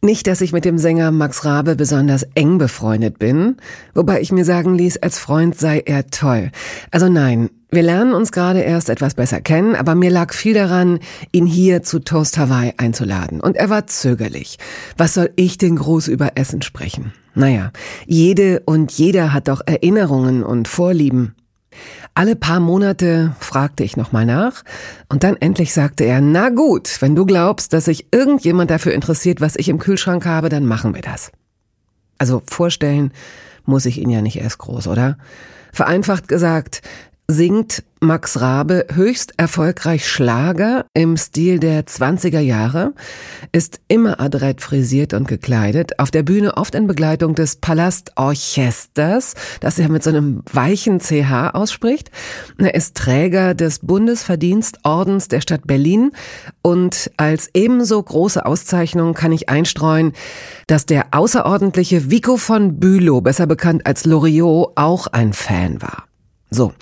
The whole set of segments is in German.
Nicht, dass ich mit dem Sänger Max Rabe besonders eng befreundet bin, wobei ich mir sagen ließ, als Freund sei er toll. Also nein, wir lernen uns gerade erst etwas besser kennen, aber mir lag viel daran, ihn hier zu Toast Hawaii einzuladen. Und er war zögerlich. Was soll ich denn groß über Essen sprechen? Naja, jede und jeder hat doch Erinnerungen und Vorlieben. Alle paar Monate fragte ich nochmal nach und dann endlich sagte er, na gut, wenn du glaubst, dass sich irgendjemand dafür interessiert, was ich im Kühlschrank habe, dann machen wir das. Also vorstellen muss ich ihn ja nicht erst groß, oder? Vereinfacht gesagt, singt Max Rabe höchst erfolgreich Schlager im Stil der 20er Jahre, ist immer adrett frisiert und gekleidet, auf der Bühne oft in Begleitung des Palastorchesters, das er mit so einem weichen CH ausspricht. Er ist Träger des Bundesverdienstordens der Stadt Berlin und als ebenso große Auszeichnung kann ich einstreuen, dass der außerordentliche Vico von Bülow, besser bekannt als Loriot, auch ein Fan war. So,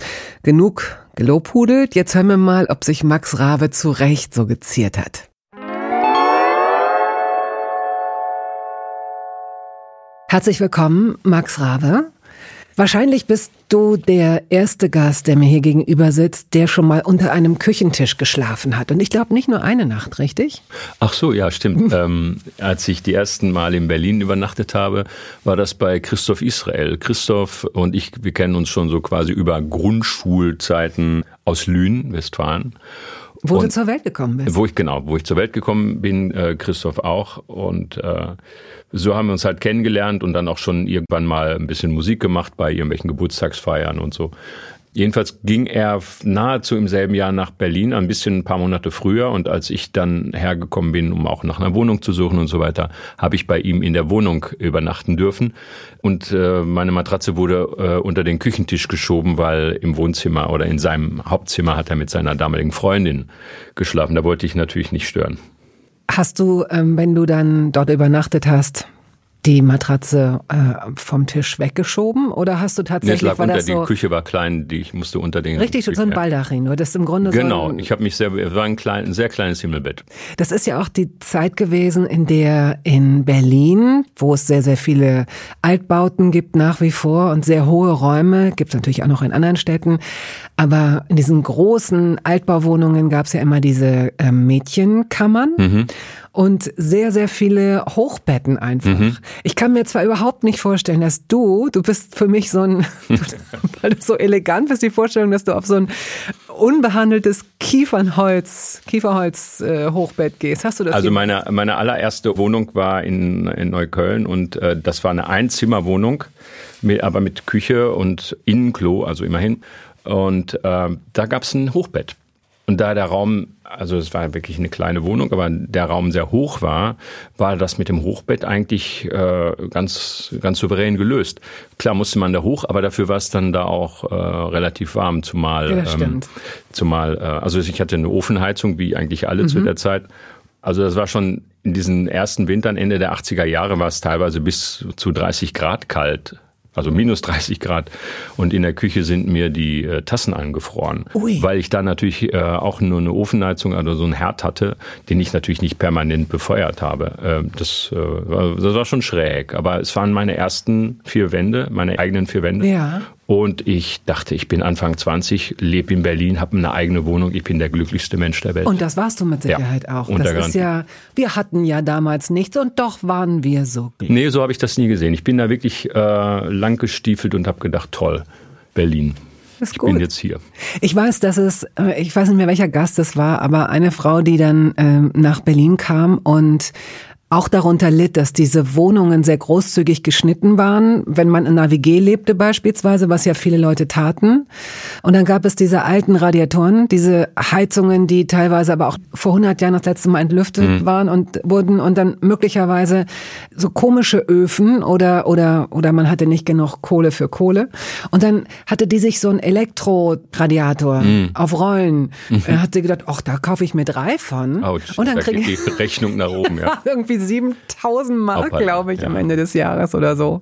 genug gelobhudelt. Jetzt hören wir mal, ob sich Max Rabe zu Recht so geziert hat. Herzlich willkommen, Max Rabe. Wahrscheinlich bist du der erste Gast, der mir hier gegenüber sitzt, der schon mal unter einem Küchentisch geschlafen hat. Und ich glaube nicht nur eine Nacht, richtig? Ach so, ja, stimmt. ähm, als ich die ersten Mal in Berlin übernachtet habe, war das bei Christoph Israel. Christoph und ich, wir kennen uns schon so quasi über Grundschulzeiten aus Lünen, Westfalen. Wo und, du zur Welt gekommen bist. Wo ich, genau, wo ich zur Welt gekommen bin, äh, Christoph auch. Und äh, so haben wir uns halt kennengelernt und dann auch schon irgendwann mal ein bisschen Musik gemacht bei irgendwelchen Geburtstagsfeiern und so. Jedenfalls ging er nahezu im selben Jahr nach Berlin, ein bisschen ein paar Monate früher. Und als ich dann hergekommen bin, um auch nach einer Wohnung zu suchen und so weiter, habe ich bei ihm in der Wohnung übernachten dürfen. Und äh, meine Matratze wurde äh, unter den Küchentisch geschoben, weil im Wohnzimmer oder in seinem Hauptzimmer hat er mit seiner damaligen Freundin geschlafen. Da wollte ich natürlich nicht stören. Hast du, ähm, wenn du dann dort übernachtet hast, die Matratze äh, vom Tisch weggeschoben oder hast du tatsächlich nee, lag war unter, das so die Küche war klein, die ich musste unter den richtig so ein Baldachin, nur das im Grunde genau. So ein, ich habe mich sehr, es war ein, klein, ein sehr kleines Himmelbett. Das ist ja auch die Zeit gewesen, in der in Berlin, wo es sehr sehr viele Altbauten gibt nach wie vor und sehr hohe Räume, gibt es natürlich auch noch in anderen Städten, aber in diesen großen Altbauwohnungen gab es ja immer diese äh, Mädchenkammern. Mhm und sehr, sehr viele Hochbetten einfach. Mhm. Ich kann mir zwar überhaupt nicht vorstellen, dass du, du bist für mich so ein, weil du so elegant bist, die Vorstellung, dass du auf so ein unbehandeltes Kiefernholz, Kieferholz äh, Hochbett gehst. Hast du das? Also meine, meine allererste Wohnung war in, in Neukölln und äh, das war eine Einzimmerwohnung, mit, aber mit Küche und Innenklo, also immerhin. Und äh, da gab es ein Hochbett. Und da der Raum, also es war wirklich eine kleine Wohnung, aber der Raum sehr hoch war, war das mit dem Hochbett eigentlich äh, ganz, ganz souverän gelöst. Klar musste man da hoch, aber dafür war es dann da auch äh, relativ warm, zumal, ja, ähm, zumal, äh, also ich hatte eine Ofenheizung, wie eigentlich alle mhm. zu der Zeit. Also das war schon in diesen ersten Wintern, Ende der 80er Jahre, war es teilweise bis zu 30 Grad kalt also minus 30 Grad. Und in der Küche sind mir die äh, Tassen angefroren, Ui. weil ich da natürlich äh, auch nur eine Ofenheizung, also so einen Herd hatte, den ich natürlich nicht permanent befeuert habe. Äh, das, das war schon schräg, aber es waren meine ersten vier Wände, meine eigenen vier Wände. Ja. Und ich dachte, ich bin Anfang 20, lebe in Berlin, habe eine eigene Wohnung, ich bin der glücklichste Mensch der Welt. Und das warst du mit Sicherheit ja, auch. Das ist ja, wir hatten ja damals nichts und doch waren wir so glücklich. Nee, so habe ich das nie gesehen. Ich bin da wirklich äh, lang gestiefelt und habe gedacht, toll, Berlin. ich gut. bin jetzt hier. Ich weiß, dass es, äh, ich weiß nicht mehr welcher Gast es war, aber eine Frau, die dann ähm, nach Berlin kam und auch darunter litt, dass diese Wohnungen sehr großzügig geschnitten waren, wenn man in einer WG lebte beispielsweise, was ja viele Leute taten. Und dann gab es diese alten Radiatoren, diese Heizungen, die teilweise aber auch vor 100 Jahren das letzte Mal entlüftet mhm. waren und wurden und dann möglicherweise so komische Öfen oder oder oder man hatte nicht genug Kohle für Kohle und dann hatte die sich so ein Elektroradiator mhm. auf Rollen. Mhm. Er hat sie gedacht, ach, da kaufe ich mir drei von. Ouch, und dann kriege ich die Rechnung nach oben, ja. irgendwie 7000 Mark, glaube ich, ja. am Ende des Jahres oder so.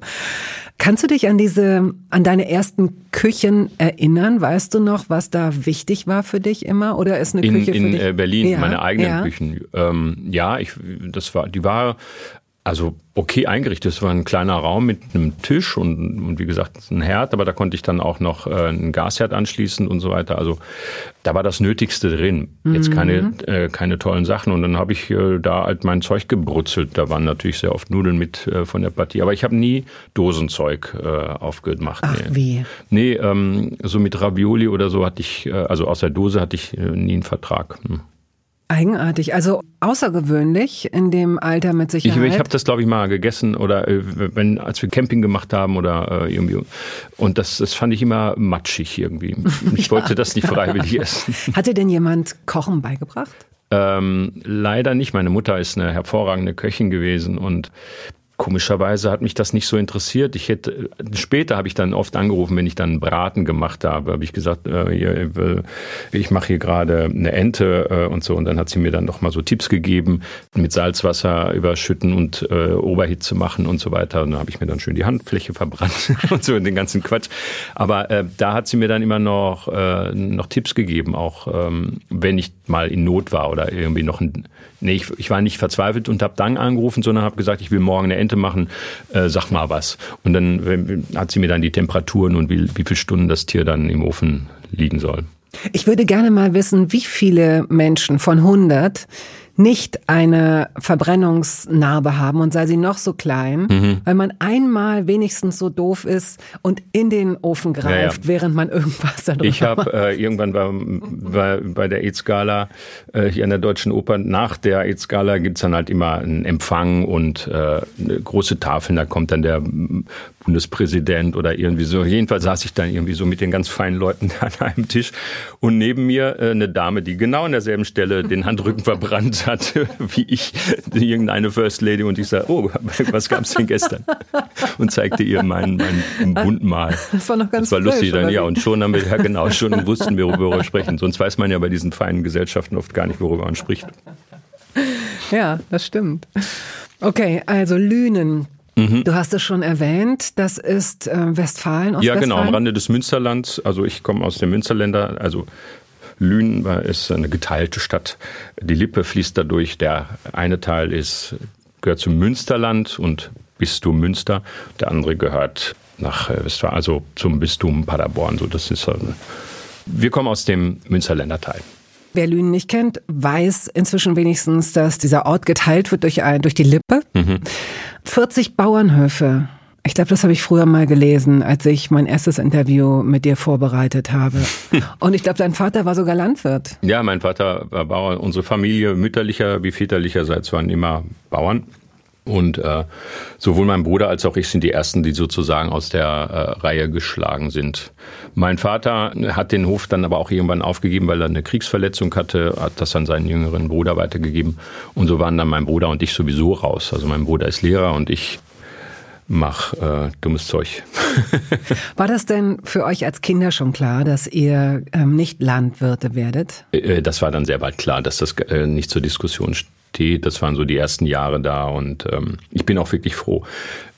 Kannst du dich an diese, an deine ersten Küchen erinnern? Weißt du noch, was da wichtig war für dich immer? Oder ist eine in, Küche in für dich? In Berlin, ja, meine eigenen ja. Küchen. Ähm, ja, ich, das war, die war also okay eingerichtet. Es war ein kleiner Raum mit einem Tisch und, und wie gesagt ein Herd, aber da konnte ich dann auch noch äh, einen Gasherd anschließen und so weiter. Also da war das Nötigste drin. Jetzt keine, mhm. äh, keine tollen Sachen. Und dann habe ich äh, da halt mein Zeug gebrutzelt. Da waren natürlich sehr oft Nudeln mit äh, von der Partie. Aber ich habe nie Dosenzeug äh, aufgemacht. Ach, nee. wie? Nee, ähm, so mit Ravioli oder so hatte ich, äh, also aus der Dose hatte ich äh, nie einen Vertrag. Hm. Eigenartig, also außergewöhnlich in dem Alter mit Sicherheit. Ich, ich habe das, glaube ich, mal gegessen oder äh, wenn als wir Camping gemacht haben oder äh, irgendwie und das, das fand ich immer matschig irgendwie. Ich ja. wollte das nicht freiwillig essen. Hat dir denn jemand Kochen beigebracht? Ähm, leider nicht. Meine Mutter ist eine hervorragende Köchin gewesen und Komischerweise hat mich das nicht so interessiert. Ich hätte später habe ich dann oft angerufen, wenn ich dann Braten gemacht habe, habe ich gesagt, äh, ich mache hier gerade eine Ente äh, und so. Und dann hat sie mir dann noch mal so Tipps gegeben, mit Salzwasser überschütten und äh, Oberhitze machen und so weiter. Und dann habe ich mir dann schön die Handfläche verbrannt und so den ganzen Quatsch. Aber äh, da hat sie mir dann immer noch äh, noch Tipps gegeben, auch ähm, wenn ich mal in Not war oder irgendwie noch ein Nee, ich, ich war nicht verzweifelt und habe dann angerufen, sondern habe gesagt, ich will morgen eine Ente machen, äh, sag mal was. Und dann hat sie mir dann die Temperaturen und wie, wie viele Stunden das Tier dann im Ofen liegen soll. Ich würde gerne mal wissen, wie viele Menschen von 100 nicht eine Verbrennungsnarbe haben und sei sie noch so klein, mhm. weil man einmal wenigstens so doof ist und in den Ofen greift, ja, ja. während man irgendwas darüber Ich habe äh, irgendwann bei, bei, bei der AIDS-Gala äh, hier an der Deutschen Oper, nach der AIDS-Gala gibt's dann halt immer einen Empfang und äh, große Tafel, da kommt dann der Bundespräsident oder irgendwie so. Jedenfalls saß ich dann irgendwie so mit den ganz feinen Leuten an einem Tisch und neben mir äh, eine Dame, die genau an derselben Stelle den Handrücken verbrannt hatte, wie ich, irgendeine First Lady und ich sage, oh, was gab's denn gestern? Und zeigte ihr meinen, meinen Wundmal. Das war noch ganz Das war lustig dann, ja. Und schon haben wir, ja genau, schon wussten wir, worüber wir sprechen. Sonst weiß man ja bei diesen feinen Gesellschaften oft gar nicht, worüber man spricht. Ja, das stimmt. Okay, also Lünen. Mhm. Du hast es schon erwähnt, das ist äh, Westfalen, Ostwestfalen. Ja, genau, am Rande des Münsterlands. Also ich komme aus den Münsterländer, also Lünen ist eine geteilte Stadt. Die Lippe fließt dadurch. Der eine Teil ist, gehört zum Münsterland und Bistum Münster. Der andere gehört nach äh, Westfalen, also zum Bistum Paderborn. So, das ist, wir kommen aus dem Münsterländer Teil. Wer Lünen nicht kennt, weiß inzwischen wenigstens, dass dieser Ort geteilt wird durch, ein, durch die Lippe. Mhm. 40 Bauernhöfe. Ich glaube, das habe ich früher mal gelesen, als ich mein erstes Interview mit dir vorbereitet habe. Und ich glaube, dein Vater war sogar Landwirt. Ja, mein Vater war Bauer. Unsere Familie mütterlicher wie väterlicherseits waren immer Bauern. Und äh, sowohl mein Bruder als auch ich sind die ersten, die sozusagen aus der äh, Reihe geschlagen sind. Mein Vater hat den Hof dann aber auch irgendwann aufgegeben, weil er eine Kriegsverletzung hatte, hat das an seinen jüngeren Bruder weitergegeben. Und so waren dann mein Bruder und ich sowieso raus. Also mein Bruder ist Lehrer und ich mach äh, dummes Zeug. War das denn für euch als Kinder schon klar, dass ihr ähm, nicht Landwirte werdet? Äh, äh das war dann sehr bald klar, dass das äh, nicht zur Diskussion steht. Das waren so die ersten Jahre da und ähm, ich bin auch wirklich froh.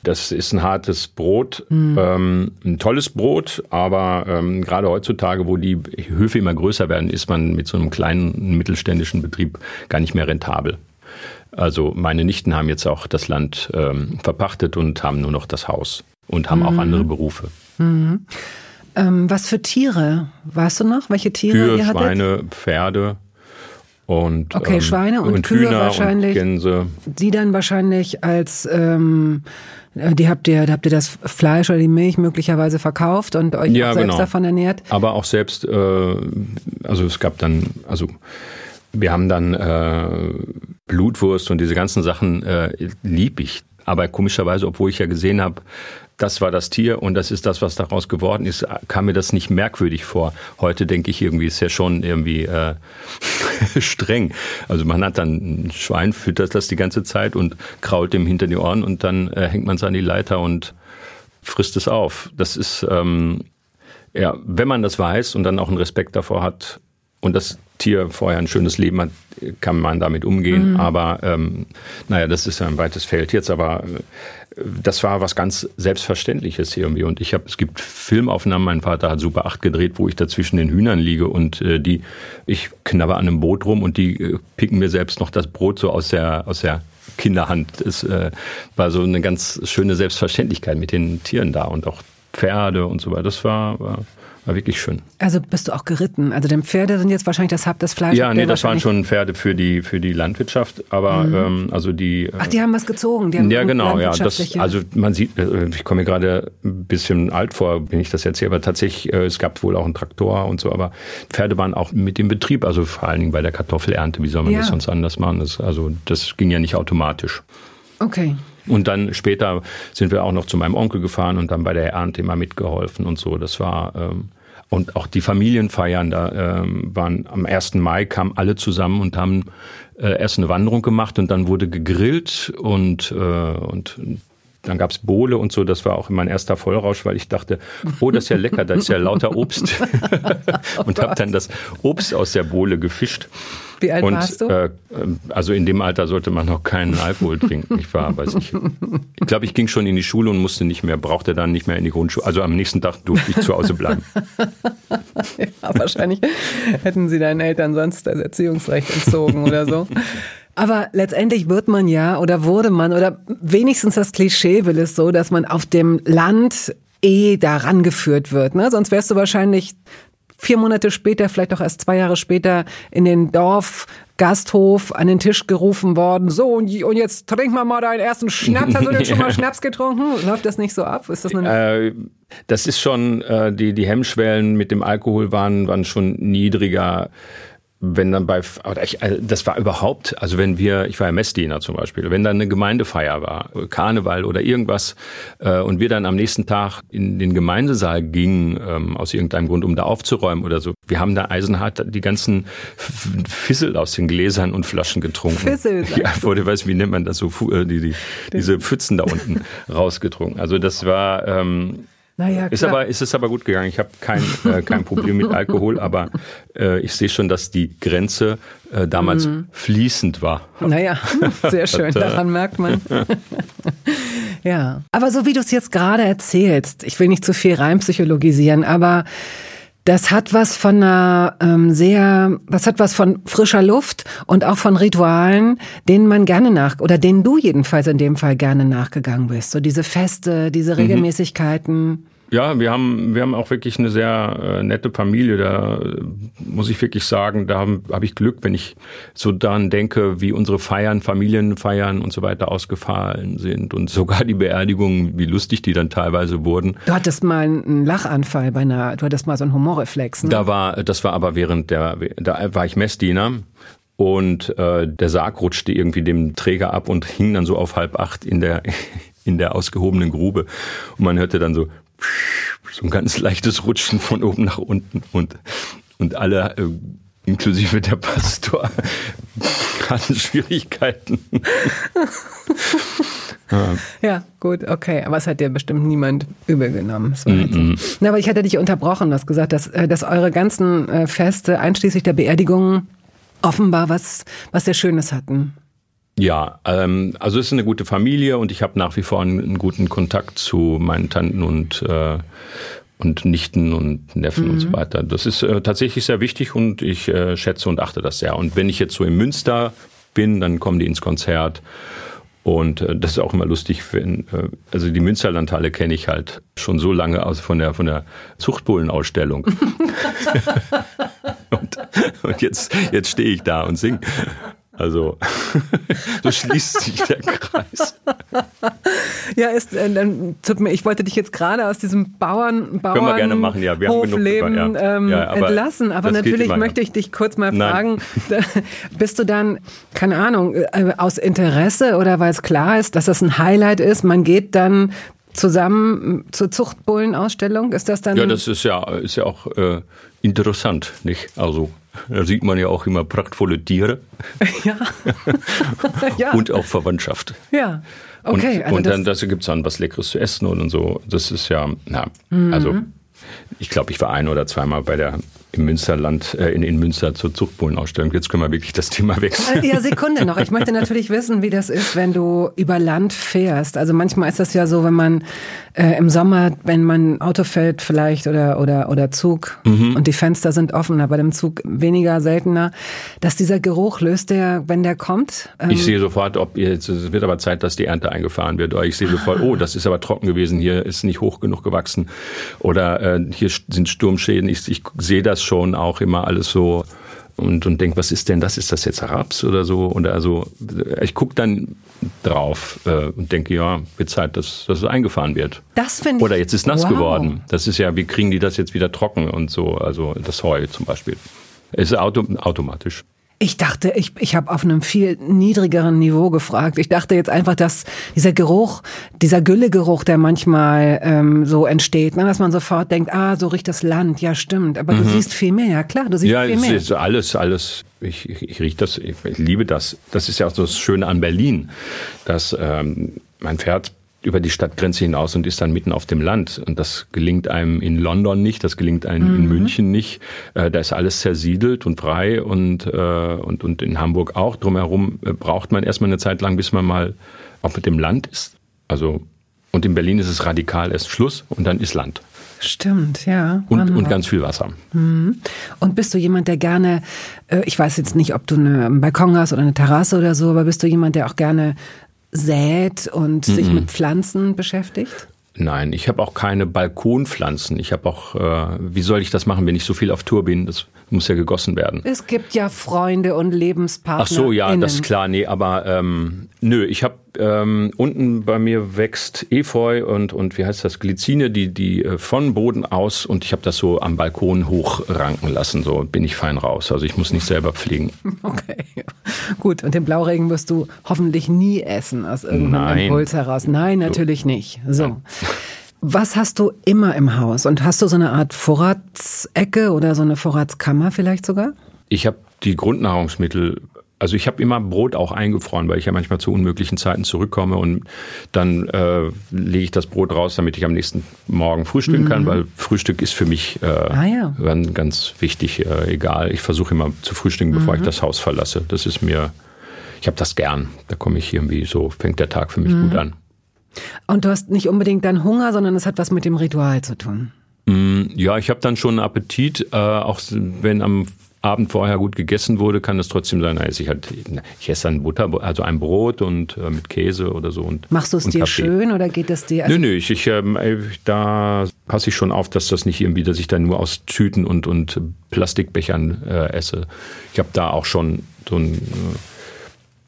Das ist ein hartes Brot, mhm. ähm, ein tolles Brot, aber ähm, gerade heutzutage, wo die Höfe immer größer werden, ist man mit so einem kleinen mittelständischen Betrieb gar nicht mehr rentabel. Also meine Nichten haben jetzt auch das Land ähm, verpachtet und haben nur noch das Haus und haben mhm. auch andere Berufe. Mhm. Was für Tiere? Weißt du noch, welche Tiere Kühe, ihr hattet? Schweine, Pferde und okay ähm, Schweine und, und Kühe Hühner wahrscheinlich. Und Gänse. Die dann wahrscheinlich als ähm, die habt ihr, habt ihr das Fleisch oder die Milch möglicherweise verkauft und euch ja, auch selbst genau. davon ernährt? Aber auch selbst, äh, also es gab dann, also Wir haben dann äh, Blutwurst und diese ganzen Sachen äh, lieb ich. Aber komischerweise, obwohl ich ja gesehen habe, das war das Tier und das ist das, was daraus geworden ist, kam mir das nicht merkwürdig vor. Heute denke ich irgendwie, ist ja schon irgendwie äh, streng. Also man hat dann ein Schwein, füttert das die ganze Zeit und krault dem hinter die Ohren und dann äh, hängt man es an die Leiter und frisst es auf. Das ist, ähm, ja, wenn man das weiß und dann auch einen Respekt davor hat und das Tier vorher ein schönes Leben hat, kann man damit umgehen. Mhm. Aber ähm, naja, das ist ja ein weites Feld jetzt. Aber äh, das war was ganz Selbstverständliches irgendwie. Und ich habe, es gibt Filmaufnahmen. Mein Vater hat Super 8 gedreht, wo ich da zwischen den Hühnern liege und äh, die, ich knabber an einem Brot rum und die äh, picken mir selbst noch das Brot so aus der aus der Kinderhand. Es äh, war so eine ganz schöne Selbstverständlichkeit mit den Tieren da und auch Pferde und so weiter. Das war, war war wirklich schön. Also bist du auch geritten? Also denn Pferde sind jetzt wahrscheinlich das Hab das Fleisch. Ja, nee, das waren schon Pferde für die für die Landwirtschaft, aber mhm. ähm, also die. Ach, die haben was gezogen. Die haben ja, genau, ja. Das, also man sieht, äh, ich komme mir gerade ein bisschen alt vor, wenn ich das erzähle, aber tatsächlich, äh, es gab wohl auch einen Traktor und so, aber Pferde waren auch mit dem Betrieb, also vor allen Dingen bei der Kartoffelernte. Wie soll man ja. das sonst anders machen? Das, also das ging ja nicht automatisch. Okay. Und dann später sind wir auch noch zu meinem Onkel gefahren und dann bei der Ernte immer mitgeholfen und so. Das war ähm, und auch die Familienfeiern, da ähm, waren am 1. Mai kamen alle zusammen und haben äh, erst eine Wanderung gemacht und dann wurde gegrillt und, äh, und dann gab's Bohle und so, das war auch mein erster Vollrausch, weil ich dachte, oh, das ist ja lecker, das ist ja lauter Obst. und habe dann das Obst aus der Bohle gefischt. Wie alt und, warst du? Äh, also in dem Alter sollte man noch keinen Alkohol trinken. Ich war, weiß ich. Ich glaube, ich ging schon in die Schule und musste nicht mehr, brauchte dann nicht mehr in die Grundschule. Also am nächsten Tag durfte ich zu Hause bleiben. ja, wahrscheinlich hätten sie deinen Eltern sonst das Erziehungsrecht entzogen oder so. Aber letztendlich wird man ja oder wurde man oder wenigstens das Klischee will es so, dass man auf dem Land eh daran geführt wird. Ne? Sonst wärst du wahrscheinlich vier Monate später, vielleicht auch erst zwei Jahre später, in den Dorf Gasthof an den Tisch gerufen worden. So, und, jetzt trink mal mal deinen ersten Schnaps. Hast du denn schon mal Schnaps getrunken? Läuft das nicht so ab? Ist das, eine äh, das ist schon, äh, die, die Hemmschwellen mit dem Alkohol waren, waren schon niedriger wenn dann bei, oder ich, also das war überhaupt, also wenn wir, ich war ja Messdiener zum Beispiel, wenn dann eine Gemeindefeier war, Karneval oder irgendwas, äh, und wir dann am nächsten Tag in den Gemeindesaal gingen, ähm, aus irgendeinem Grund, um da aufzuräumen oder so, wir haben da eisenhart die ganzen Fissel aus den Gläsern und Flaschen getrunken. Fissel? Ja, wurde, weiß wie nennt man das so, äh, die, die, diese Pfützen da unten rausgetrunken. Also das war, ähm, naja, ist aber ist es aber gut gegangen. Ich habe kein äh, kein Problem mit Alkohol, aber äh, ich sehe schon, dass die Grenze äh, damals mhm. fließend war. Naja, sehr schön. Daran merkt man. ja, aber so wie du es jetzt gerade erzählst, ich will nicht zu viel reinpsychologisieren, aber das hat was von einer ähm, sehr, was hat was von frischer Luft und auch von Ritualen, denen man gerne nach oder denen du jedenfalls in dem Fall gerne nachgegangen bist. So diese Feste, diese mhm. Regelmäßigkeiten. Mhm. Ja, wir haben, wir haben auch wirklich eine sehr äh, nette Familie. Da äh, muss ich wirklich sagen, da habe hab ich Glück, wenn ich so daran denke, wie unsere Feiern, Familienfeiern und so weiter ausgefallen sind und sogar die Beerdigungen, wie lustig die dann teilweise wurden. Du hattest mal einen Lachanfall bei einer, du hattest mal so einen Humorreflex. Ne? Da war, das war aber während der, da war ich Messdiener und äh, der Sarg rutschte irgendwie dem Träger ab und hing dann so auf halb acht in der in der ausgehobenen Grube und man hörte dann so so ein ganz leichtes Rutschen von oben nach unten und, und alle, äh, inklusive der Pastor, hatten Schwierigkeiten. ja. ja, gut, okay. Aber es hat dir bestimmt niemand übel genommen. Mm -mm. Na, aber ich hatte dich unterbrochen, du hast gesagt, dass, äh, dass eure ganzen äh, Feste, einschließlich der Beerdigung, offenbar was, was sehr Schönes hatten. Ja, ähm, also es ist eine gute Familie und ich habe nach wie vor einen, einen, guten Kontakt zu meinen Tanten und äh, und Nichten und Neffen mhm. und so mhm. weiter. Das ist äh, tatsächlich sehr wichtig und ich äh, schätze und achte das sehr. Und wenn ich jetzt so in Münster bin, dann kommen die ins Konzert. Und äh, das ist auch immer lustig, wenn, äh, also die Münsterlandhalle kenne ich halt schon so lange aus von der von der Zuchtbullenausstellung. und, und jetzt jetzt stehe ich da und singe. Also so schließt sich der Kreis. ja, ist, äh, dann tut mir, ich wollte dich jetzt gerade aus diesem Bauern, Bauern Können wir gerne machen, ja. Wir haben genug drüber, ja. ähm, Ja, aber entlassen. Aber natürlich immer, möchte ich dich kurz mal Nein. fragen, bist du dann, keine Ahnung, äh, aus Interesse oder weil es klar ist, dass das ein Highlight ist, man geht dann zusammen zur Zuchtbullenausstellung? Ist das dann? Ja, das ist ja, ist ja auch äh, interessant, nicht? Also da sieht man ja auch immer prachtvolle Tiere ja. ja. und auch Verwandtschaft. ja. Okay, und, also und das, dann dazu gibt's dann was Leckeres zu essen und, und so. Das ist ja, na, Mhm. also ich glaube, ich war ein oder zweimal bei der im Münsterland, äh, in, in Münster zur Zuchtbullenausstellung. Jetzt können wir wirklich das Thema wechseln. Äh, Ja, Sekunde noch. Ich möchte natürlich wissen, wie das ist, wenn du über Land fährst. Also manchmal ist das ja so, wenn man äh, im Sommer, wenn man Auto fährt vielleicht oder oder oder Zug Mhm. und die Fenster sind offen, aber dem Zug weniger seltener, dass dieser Geruch löst der, wenn der kommt. Ähm, Ich sehe sofort, ob jetzt, es wird aber Zeit, dass die Ernte eingefahren wird. Oder ich sehe sofort, oh, das ist aber trocken gewesen, hier ist nicht hoch genug gewachsen. Oder äh, hier sind Sturmschäden. Ich, ich sehe das schon auch immer alles so und, und denke, was ist denn das? Ist das jetzt Raps oder so? Oder also ich gucke dann drauf äh, und denke, ja, wird Zeit, dass, dass es eingefahren wird. das finde ich. Oder jetzt ist nass wow. geworden. Das ist ja, wie kriegen die das jetzt wieder trocken und so? Also das Heu zum Beispiel. Es ist auto, automatisch. Ich dachte, ich, ich habe auf einem viel niedrigeren Niveau gefragt. Ich dachte jetzt einfach, dass dieser Geruch, dieser Güllegeruch, der manchmal ähm, so entsteht, ne, dass man sofort denkt, ah, so riecht das Land, ja stimmt. Aber du siehst viel mehr, ja klar, du siehst Mhm. Ja, viel es mehr. ist alles, alles. Ich, ich, ich rieche das, ich, ich liebe das. Das ist ja auch so das Schöne an Berlin, dass ähm, man fährt über die Stadtgrenze hinaus und ist dann mitten auf dem Land. Und das gelingt einem in London nicht, das gelingt einem in München nicht. Äh, da ist alles zersiedelt und frei und, äh, und, und in Hamburg auch. Drumherum äh, braucht man erstmal eine Zeit lang, bis man mal auf dem Land ist. Also, und in Berlin ist es radikal erst Schluss und dann ist Land. Stimmt, ja. Und, und ganz viel Wasser. Und bist du jemand, der gerne, ich weiß jetzt nicht, ob du eine- einen Balkon hast oder eine Terrasse oder so, aber bist du jemand, der auch gerne sät und sich Mhm. mit Pflanzen beschäftigt? Nein, ich habe auch keine Balkonpflanzen. Ich habe auch, äh, wie soll ich das machen, wenn ich so viel auf Tour bin? Das muss ja gegossen werden. Es gibt ja Freunde und Lebenspartner. Ach so, ja, das ist klar. Nee, aber ähm, nö, ich habe ähm, unten bei mir wächst Efeu und und wie heißt das Glycine, die die äh, von Boden aus und ich habe das so am Balkon hochranken lassen. So bin ich fein raus. Also ich muss nicht selber pflegen. Okay, gut. Und den Blauregen wirst du hoffentlich nie essen aus irgendeinem Nein. Impuls heraus. Nein, natürlich nicht. So. Was hast du immer im Haus? Und hast du so eine Art Vorratsecke oder so eine Vorratskammer vielleicht sogar? Ich habe die Grundnahrungsmittel, also ich habe immer Brot auch eingefroren, weil ich ja manchmal zu unmöglichen Zeiten zurückkomme und dann äh, lege ich das Brot raus, damit ich am nächsten Morgen frühstücken kann, weil Frühstück ist für mich äh, Ah, ja. ganz, ganz wichtig, äh, egal. Ich versuche immer zu frühstücken, bevor ich das Haus verlasse. Das ist mir, ich habe das gern. Da komme ich irgendwie so, fängt der Tag für mich gut an. Und du hast nicht unbedingt dann Hunger, sondern es hat was mit dem Ritual zu tun. Mm, Ja, ich habe dann schon einen Appetit, äh, auch wenn am Abend vorher gut gegessen wurde, kann es trotzdem sein, esse ich halt, ich esse dann Butter, also ein Brot und äh, mit Käse oder so und Machst du es dir Kaffee. schön oder geht es dir? also Nö, nö, ich, ich, ähm, äh, da passe ich schon auf, dass das nicht irgendwie, dass ich dann nur aus Tüten und, und Plastikbechern äh, esse. Ich habe da auch schon so ein,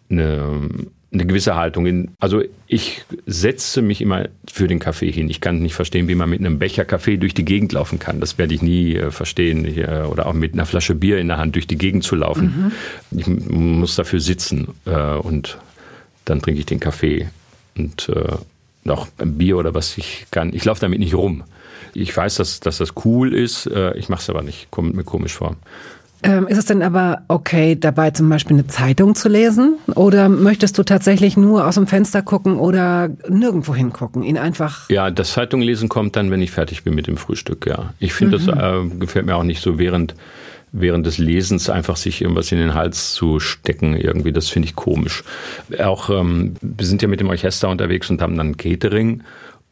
äh, eine, eine gewisse Haltung. In, also ich setze mich immer für den Kaffee hin. Ich kann nicht verstehen, wie man mit einem Becher Kaffee durch die Gegend laufen kann. Das werde ich nie äh, verstehen. Ich, äh, oder auch mit einer Flasche Bier in der Hand durch die Gegend zu laufen. Ich m- muss dafür sitzen äh, und dann trinke ich den Kaffee und äh, noch ein Bier oder was ich kann. Ich laufe damit nicht rum. Ich weiß, dass, dass das cool ist. Äh, ich mache es aber nicht. Kommt mir komisch vor. Ähm, ist es denn aber okay, dabei zum Beispiel eine Zeitung zu lesen? Oder möchtest du tatsächlich nur aus dem Fenster gucken oder nirgendwo hingucken? Ihn einfach. Ja, das Zeitung lesen kommt dann, wenn ich fertig bin mit dem Frühstück. Ja, ich finde, das äh, gefällt mir auch nicht so während während des Lesens einfach sich irgendwas in den Hals zu stecken irgendwie. Das finde ich komisch. Auch ähm, wir sind ja mit dem Orchester unterwegs und haben dann Catering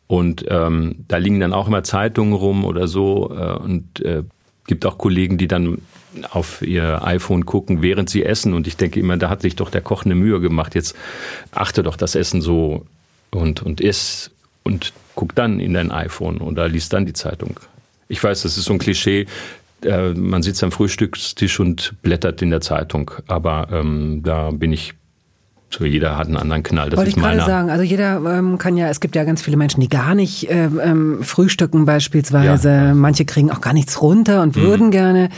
und ähm, da liegen dann auch immer Zeitungen rum oder so äh, und äh, gibt auch Kollegen, die dann auf ihr iPhone gucken, während sie essen. Und ich denke immer, da hat sich doch der Koch eine Mühe gemacht. Jetzt achte doch das Essen so und, und iss und guck dann in dein iPhone oder liest dann die Zeitung. Ich weiß, das ist so ein Klischee. äh, man sitzt am Frühstückstisch und blättert in der Zeitung. Aber ähm, da bin ich so jeder hat einen anderen Knall. Das Wollte ich gerade sagen. Also jeder ähm, kann ja, es gibt ja ganz viele Menschen, die gar nicht ähm, ähm frühstücken beispielsweise. Ja. Manche kriegen auch gar nichts runter und mhm. würden gerne.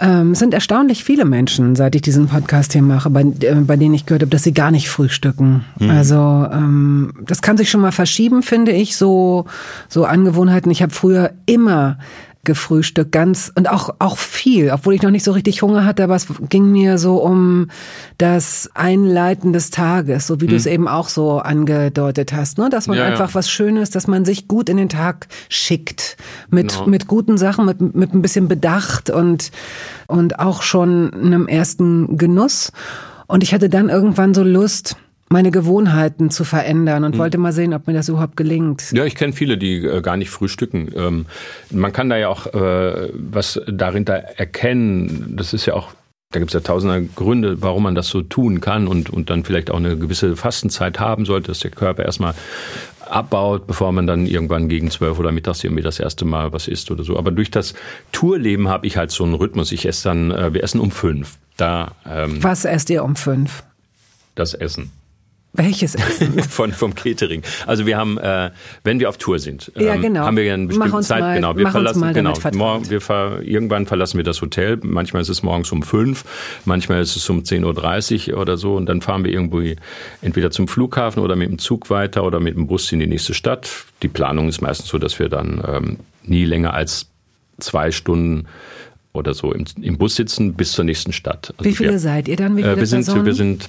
Ähm, es sind erstaunlich viele Menschen, seit ich diesen Podcast hier mache, bei, äh, bei denen ich gehört habe, dass sie gar nicht frühstücken. Mhm. Also ähm, das kann sich schon mal verschieben, finde ich, so, so Angewohnheiten. Ich habe früher immer gefrühstückt, ganz und auch auch viel, obwohl ich noch nicht so richtig Hunger hatte, aber es ging mir so um das Einleiten des Tages, so wie hm. du es eben auch so angedeutet hast, ne, dass man ja, einfach ja. was Schönes, dass man sich gut in den Tag schickt mit genau. mit guten Sachen, mit mit ein bisschen Bedacht und und auch schon einem ersten Genuss und ich hatte dann irgendwann so Lust meine Gewohnheiten zu verändern und hm. wollte mal sehen, ob mir das überhaupt gelingt. Ja, ich kenne viele, die äh, gar nicht frühstücken. Ähm, man kann da ja auch äh, was darin da erkennen. Das ist ja auch da gibt es ja tausende Gründe, warum man das so tun kann und, und dann vielleicht auch eine gewisse Fastenzeit haben sollte, dass der Körper erstmal abbaut, bevor man dann irgendwann gegen zwölf oder mittags irgendwie das erste Mal was isst oder so. Aber durch das Tourleben habe ich halt so einen Rhythmus. Ich esse dann, äh, wir essen um fünf. Da, ähm, was esst ihr um fünf? Das Essen. Welches Essen? Von, vom Catering. Also wir haben, äh, wenn wir auf Tour sind, ähm, ja, genau. haben wir ja eine bestimmte Zeit. Mal, genau, wir verlassen, genau, morgen, wir ver, irgendwann verlassen wir das Hotel. Manchmal ist es morgens um fünf, manchmal ist es um 10.30 Uhr oder so und dann fahren wir irgendwie entweder zum Flughafen oder mit dem Zug weiter oder mit dem Bus in die nächste Stadt. Die Planung ist meistens so, dass wir dann ähm, nie länger als zwei Stunden oder so im, im Bus sitzen bis zur nächsten Stadt. Also Wie viele wir, seid ihr dann? Wie viele äh, wir, sind, wir sind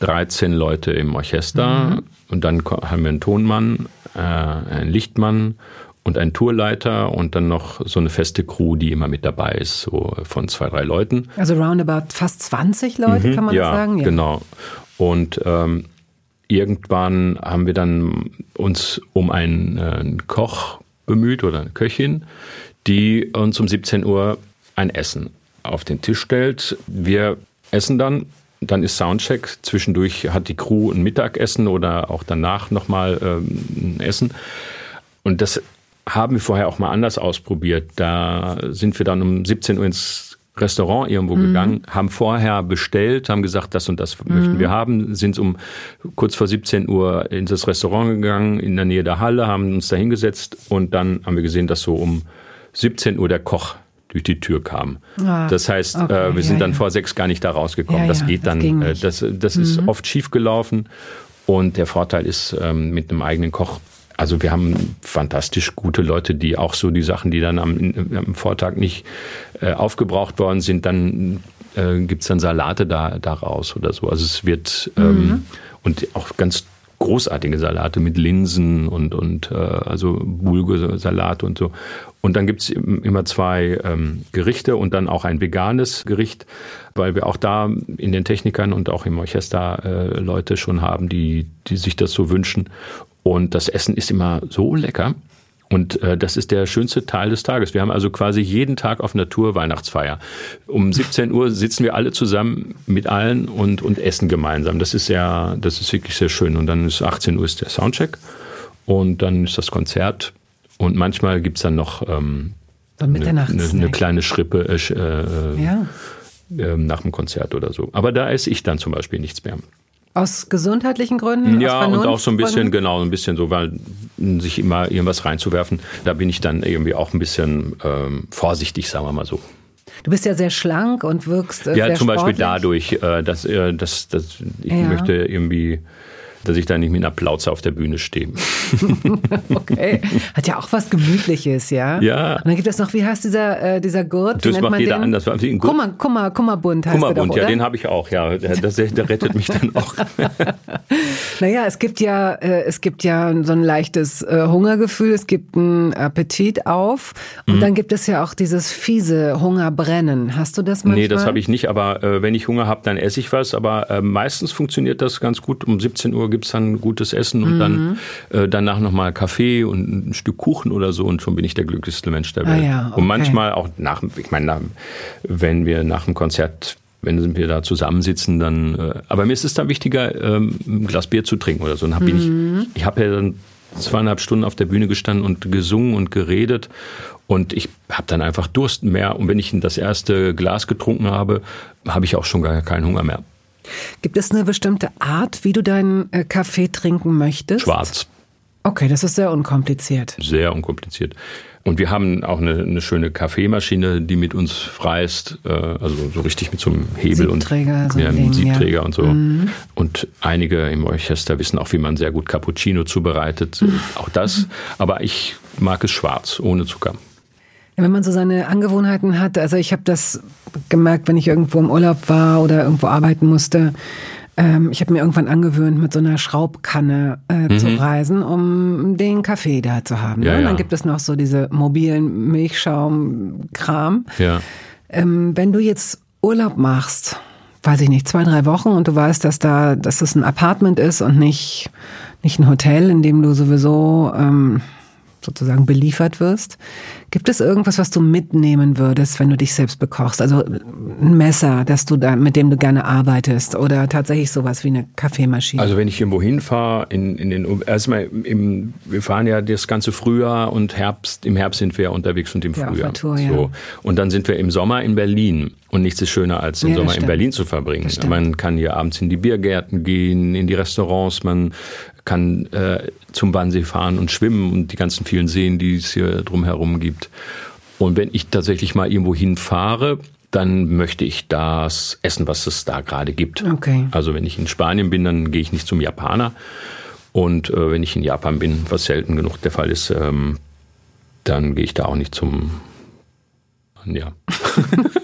13 Leute im Orchester mhm. und dann haben wir einen Tonmann, äh, einen Lichtmann und einen Tourleiter und dann noch so eine feste Crew, die immer mit dabei ist, so von zwei, drei Leuten. Also roundabout fast 20 Leute, mhm, kann man ja, sagen? Ja, genau. Und ähm, irgendwann haben wir dann uns um einen, äh, einen Koch bemüht oder eine Köchin, die uns um 17 Uhr ein Essen auf den Tisch stellt. Wir essen dann dann ist Soundcheck. Zwischendurch hat die Crew ein Mittagessen oder auch danach nochmal ähm, ein Essen. Und das haben wir vorher auch mal anders ausprobiert. Da sind wir dann um 17 Uhr ins Restaurant irgendwo mhm. gegangen, haben vorher bestellt, haben gesagt, das und das mhm. möchten wir haben, sind um kurz vor 17 Uhr in das Restaurant gegangen, in der Nähe der Halle, haben uns da hingesetzt und dann haben wir gesehen, dass so um 17 Uhr der Koch durch die Tür kam. Ah, das heißt, okay, äh, wir sind ja, dann ja. vor sechs gar nicht da rausgekommen. Ja, das geht dann, das, äh, das, das mhm. ist oft schief gelaufen. Und der Vorteil ist ähm, mit einem eigenen Koch. Also wir haben fantastisch gute Leute, die auch so die Sachen, die dann am, am Vortag nicht äh, aufgebraucht worden sind, dann äh, gibt's dann Salate da daraus oder so. Also es wird ähm, mhm. und auch ganz großartige Salate mit Linsen und, und äh, also Bulgursalat und so. Und dann gibt's immer zwei ähm, Gerichte und dann auch ein veganes Gericht, weil wir auch da in den Technikern und auch im Orchester äh, Leute schon haben, die, die sich das so wünschen. Und das Essen ist immer so lecker. Und äh, das ist der schönste Teil des Tages. Wir haben also quasi jeden Tag auf Natur Weihnachtsfeier. Um 17 Uhr sitzen wir alle zusammen mit allen und, und essen gemeinsam. Das ist ja, das ist wirklich sehr schön. Und dann ist 18 Uhr ist der Soundcheck und dann ist das Konzert. Und manchmal gibt's dann noch ähm, eine, eine, eine, kleine Schrippe äh, äh, ja. äh, nach dem Konzert oder so. Aber da esse ich dann zum Beispiel nichts mehr. Aus gesundheitlichen Gründen? Ja, und auch so ein bisschen, genau, ein bisschen so, weil sich immer irgendwas reinzuwerfen, da bin ich dann irgendwie auch ein bisschen ähm, vorsichtig, sagen wir mal so. Du bist ja sehr schlank und wirkst. Äh, ja, zum sportlich. Beispiel dadurch, äh, dass, äh, dass, dass ich ja. möchte irgendwie dass ich da nicht mit einer Plauze auf der Bühne stehe. okay. Hat ja auch was Gemütliches, ja? Ja. Und dann gibt es noch, wie heißt dieser, äh, dieser Gurt? Das macht jeder den? anders. Kummer, Kummer, Kummerbund heißt Kummerbund, doch, ja, den habe ich auch, ja. Das, der rettet mich dann auch. naja, es gibt ja, äh, es gibt ja so ein leichtes äh, Hungergefühl, es gibt einen Appetit auf und mhm. dann gibt es ja auch dieses fiese Hungerbrennen. Hast du das manchmal? Nee, das habe ich nicht, aber äh, wenn ich Hunger habe, dann esse ich was, aber äh, meistens funktioniert das ganz gut. Um 17 Uhr gibt es dann gutes Essen und mhm. dann äh, danach nochmal Kaffee und ein Stück Kuchen oder so und schon bin ich der glücklichste Mensch der ah Welt. Ah ja, okay. Und manchmal auch nach, ich meine, wenn wir nach dem Konzert wenn wir da zusammensitzen, dann. Äh, aber mir ist es dann wichtiger, ähm, ein Glas Bier zu trinken oder so. Dann bin mhm. ich, ich habe ja dann zweieinhalb Stunden auf der Bühne gestanden und gesungen und geredet. Und ich habe dann einfach Durst mehr. Und wenn ich das erste Glas getrunken habe, habe ich auch schon gar keinen Hunger mehr. Gibt es eine bestimmte Art, wie du deinen äh, Kaffee trinken möchtest? Schwarz. Okay, das ist sehr unkompliziert. Sehr unkompliziert. Und wir haben auch eine, eine schöne Kaffeemaschine, die mit uns freist, äh, also so richtig mit so einem Hebel Siebträger, und so ja, Ding, Siebträger ja. und so. Mhm. Und einige im Orchester wissen auch, wie man sehr gut Cappuccino zubereitet. Mhm. Auch das. Aber ich mag es schwarz, ohne Zucker. Ja, wenn man so seine Angewohnheiten hat, also ich habe das gemerkt, wenn ich irgendwo im Urlaub war oder irgendwo arbeiten musste. Ähm, ich habe mir irgendwann angewöhnt, mit so einer Schraubkanne äh, zu reisen, um den Kaffee da zu haben. Mhm. Ja, ne? Und ja. dann gibt es noch so diese mobilen Milchschaum-Kram. Ja. Ähm, wenn du jetzt Urlaub machst, weiß ich nicht, zwei, drei Wochen und du weißt, dass da, dass es ein Apartment ist und nicht, nicht ein Hotel, in dem du sowieso ähm, sozusagen beliefert wirst. Gibt es irgendwas, was du mitnehmen würdest, wenn du dich selbst bekochst? Also ein Messer, das du da, mit dem du gerne arbeitest oder tatsächlich sowas wie eine Kaffeemaschine? Also wenn ich irgendwo hinfahre, in, in den erstmal im, wir fahren ja das ganze Frühjahr und Herbst, im Herbst sind wir ja unterwegs und im Ja, Frühjahr. Tour, ja. so. Und dann sind wir im Sommer in Berlin. Und nichts ist schöner, als den Ja, Sommer in stimmt. Berlin zu verbringen. Man kann hier abends in die Biergärten gehen, in die Restaurants, man kann äh, zum Wannsee fahren und schwimmen und die ganzen vielen Seen, die es hier drumherum gibt. Und wenn ich tatsächlich mal irgendwo hinfahre, dann möchte ich das essen, was es da gerade gibt. Okay. Also wenn ich in Spanien bin, dann gehe ich nicht zum Japaner. Und äh, wenn ich in Japan bin, was selten genug der Fall ist, ähm, dann gehe ich da auch nicht zum ja.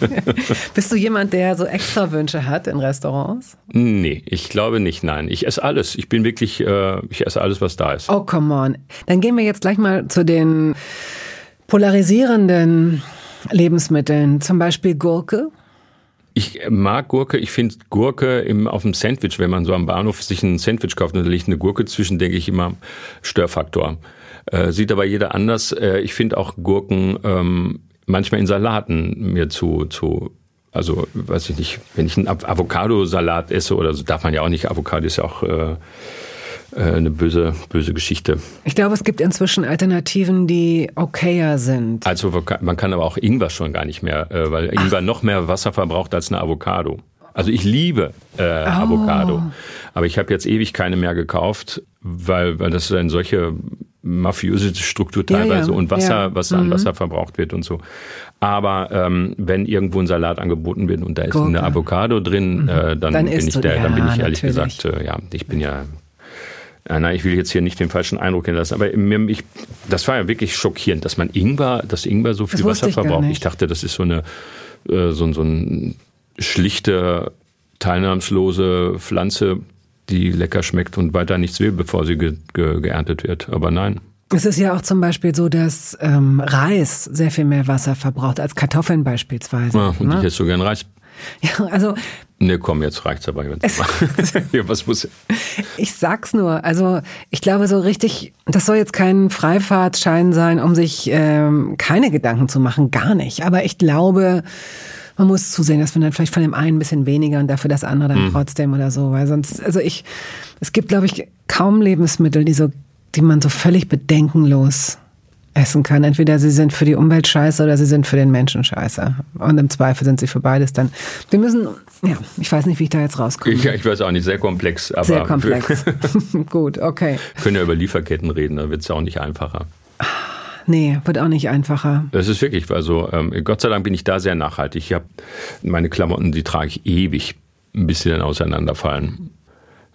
Bist du jemand, der so extra Wünsche hat in Restaurants? Nee, ich glaube nicht, nein. Ich esse alles. Ich bin wirklich, äh, ich esse alles, was da ist. Oh, come on. Dann gehen wir jetzt gleich mal zu den polarisierenden Lebensmitteln, zum Beispiel Gurke. Ich mag Gurke. Ich finde Gurke im, auf dem Sandwich, wenn man so am Bahnhof sich ein Sandwich kauft und da liegt eine Gurke zwischen, denke ich immer Störfaktor. Äh, sieht aber jeder anders. Äh, ich finde auch Gurken ähm, manchmal in Salaten mir zu, zu also weiß ich nicht, wenn ich einen Av- Avocado-Salat esse oder so, darf man ja auch nicht. Avocado ist ja auch äh, äh, eine böse, böse Geschichte. Ich glaube, es gibt inzwischen Alternativen, die okayer sind. Also man kann aber auch Ingwer schon gar nicht mehr, äh, weil Ingwer noch mehr Wasser verbraucht als eine Avocado. Also ich liebe äh, Oh. Avocado, aber ich habe jetzt ewig keine mehr gekauft, weil weil das eine solche mafiöse Struktur Ja, teilweise ja, und Wasser, ja. Mhm. was an Wasser verbraucht wird und so. Aber ähm, wenn irgendwo ein Salat angeboten wird und da ist Gurke. eine Avocado drin, äh, dann, Dann bin ich der, dann ja, bin ich ehrlich natürlich. gesagt, äh, ja, ich bin ja ja, nein, ich will jetzt hier nicht den falschen Eindruck hinterlassen, aber mir, ich, das war ja wirklich schockierend, dass man Ingwer, dass Ingwer so viel Das Wasser ich verbraucht. Ich dachte, das ist so eine äh, so, ein- so ein schlichte, teilnahmslose Pflanze, die lecker schmeckt und weiter nichts will, bevor sie ge, ge, geerntet wird. Aber nein. Es ist ja auch zum Beispiel so, dass ähm, Reis sehr viel mehr Wasser verbraucht als Kartoffeln beispielsweise. Ja, und ne? ich hätte so gern Reis. ja, also Ne, komm, jetzt reicht's aber. Jetzt ja, was muss? Ich sag's nur. Also ich glaube so richtig, das soll jetzt kein Freifahrtschein sein, um sich ähm, keine Gedanken zu machen, gar nicht. Aber ich glaube, man muss zusehen, dass man dann vielleicht von dem einen ein bisschen weniger und dafür das andere dann trotzdem oder so. Weil sonst, also ich, es gibt, glaube ich, kaum Lebensmittel, die so, die man so völlig bedenkenlos essen kann. Entweder sie sind für die Umwelt scheiße oder sie sind für den Menschen scheiße. Und im Zweifel sind sie für beides dann. Wir müssen, ja, ich weiß nicht, wie ich da jetzt rauskomme. Ich, ich weiß auch nicht, sehr komplex. Aber Sehr komplex. Gut, okay. Wir können ja über Lieferketten reden, da wird's ja auch nicht einfacher. Nee, wird auch nicht einfacher. Das ist wirklich, also ähm, Gott sei Dank bin ich da sehr nachhaltig. Ich habe meine Klamotten, die trage ich ewig, bis sie dann auseinanderfallen.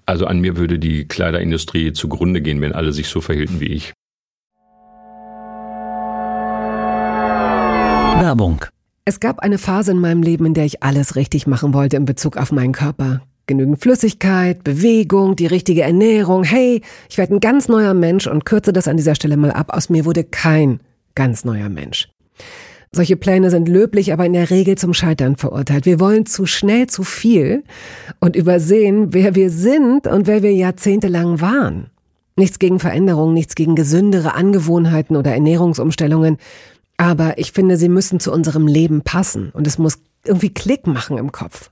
Also an mir würde die Kleiderindustrie zugrunde gehen, wenn alle sich so verhielten wie ich. Werbung. Es gab eine Phase in meinem Leben, in der ich alles richtig machen wollte in Bezug auf meinen Körper. Genügend Flüssigkeit, Bewegung, die richtige Ernährung. Hey, ich werde ein ganz neuer Mensch und kürze das an dieser Stelle mal ab. Aus mir wurde kein ganz neuer Mensch. Solche Pläne sind löblich, aber in der Regel zum Scheitern verurteilt. Wir wollen zu schnell zu viel und übersehen, wer wir sind und wer wir jahrzehntelang waren. Nichts gegen Veränderungen, nichts gegen gesündere Angewohnheiten oder Ernährungsumstellungen. Aber ich finde, sie müssen zu unserem Leben passen und es muss irgendwie Klick machen im Kopf.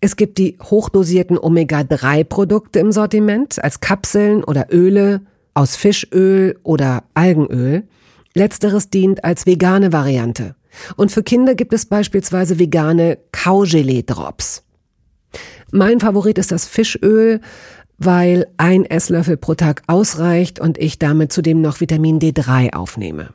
Es gibt die hochdosierten Omega-3-Produkte im Sortiment als Kapseln oder Öle aus Fischöl oder Algenöl. Letzteres dient als vegane Variante. Und für Kinder gibt es beispielsweise vegane Kaugelee-Drops. Mein Favorit ist das Fischöl, weil ein Esslöffel pro Tag ausreicht und ich damit zudem noch Vitamin D3 aufnehme.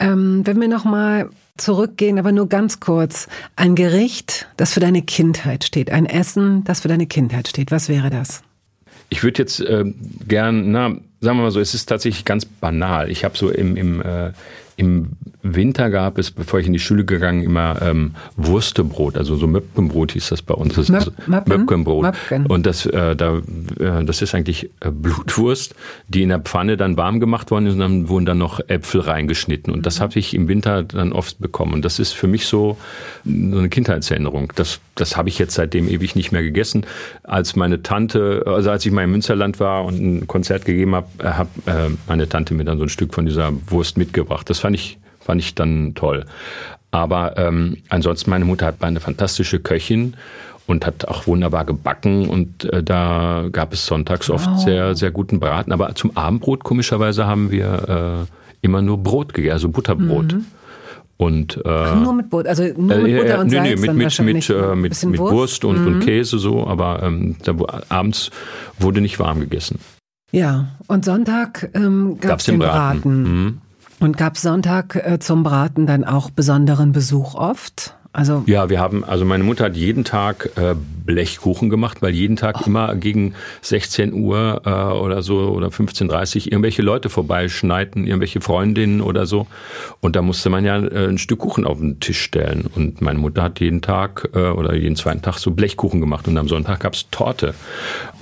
Ähm, wenn wir nochmal zurückgehen, aber nur ganz kurz. Ein Gericht, das für deine Kindheit steht. Ein Essen, das für deine Kindheit steht. Was wäre das? Ich würde jetzt äh, gern, na, sagen wir mal so, es ist tatsächlich ganz banal. Ich habe so im, im äh, im Winter gab es, bevor ich in die Schule gegangen, immer ähm, Wurstebrot, also so Möpkenbrot hieß das bei uns. Das Möp Möpkenbrot. Möpken. Und das, äh, da, äh, das ist eigentlich äh, Blutwurst, die in der Pfanne dann warm gemacht worden ist und dann wurden dann noch Äpfel reingeschnitten. Und das mhm. habe ich im Winter dann oft bekommen. Und das ist für mich so, so eine Kindheitserinnerung. Das, das habe ich jetzt seitdem ewig nicht mehr gegessen. Als meine Tante, also als ich mal im Münsterland war und ein Konzert gegeben habe, äh, hat äh, meine Tante mir dann so ein Stück von dieser Wurst mitgebracht. Das fand ich, fand ich dann toll. Aber ähm, ansonsten, meine Mutter hat eine fantastische Köchin und hat auch wunderbar gebacken und äh, da gab es sonntags oft wow. sehr, sehr guten Braten. Aber zum Abendbrot, komischerweise, haben wir äh, immer nur Brot gegessen, also Butterbrot. Mhm. Und, äh, Ach, nur mit Butter, also nur mit Butter äh, und Salz? Nee, nee, mit, mit, mit, äh, mit, mit Wurst, Wurst und, mhm. und, Käse so, aber ähm, da, abends wurde nicht warm gegessen. Ja, und Sonntag ähm, gab es den Braten. Braten. Mhm. Und gab Sonntag äh, zum Braten dann auch besonderen Besuch oft? Also ja, wir haben, also meine Mutter hat jeden Tag äh, Blechkuchen gemacht, weil jeden Tag oh. immer gegen 16 Uhr äh, oder so oder 15.30 Uhr irgendwelche Leute vorbeischneiden, irgendwelche Freundinnen oder so. Und da musste man ja äh, ein Stück Kuchen auf den Tisch stellen. Und meine Mutter hat jeden Tag äh, oder jeden zweiten Tag so Blechkuchen gemacht und am Sonntag gab's Torte.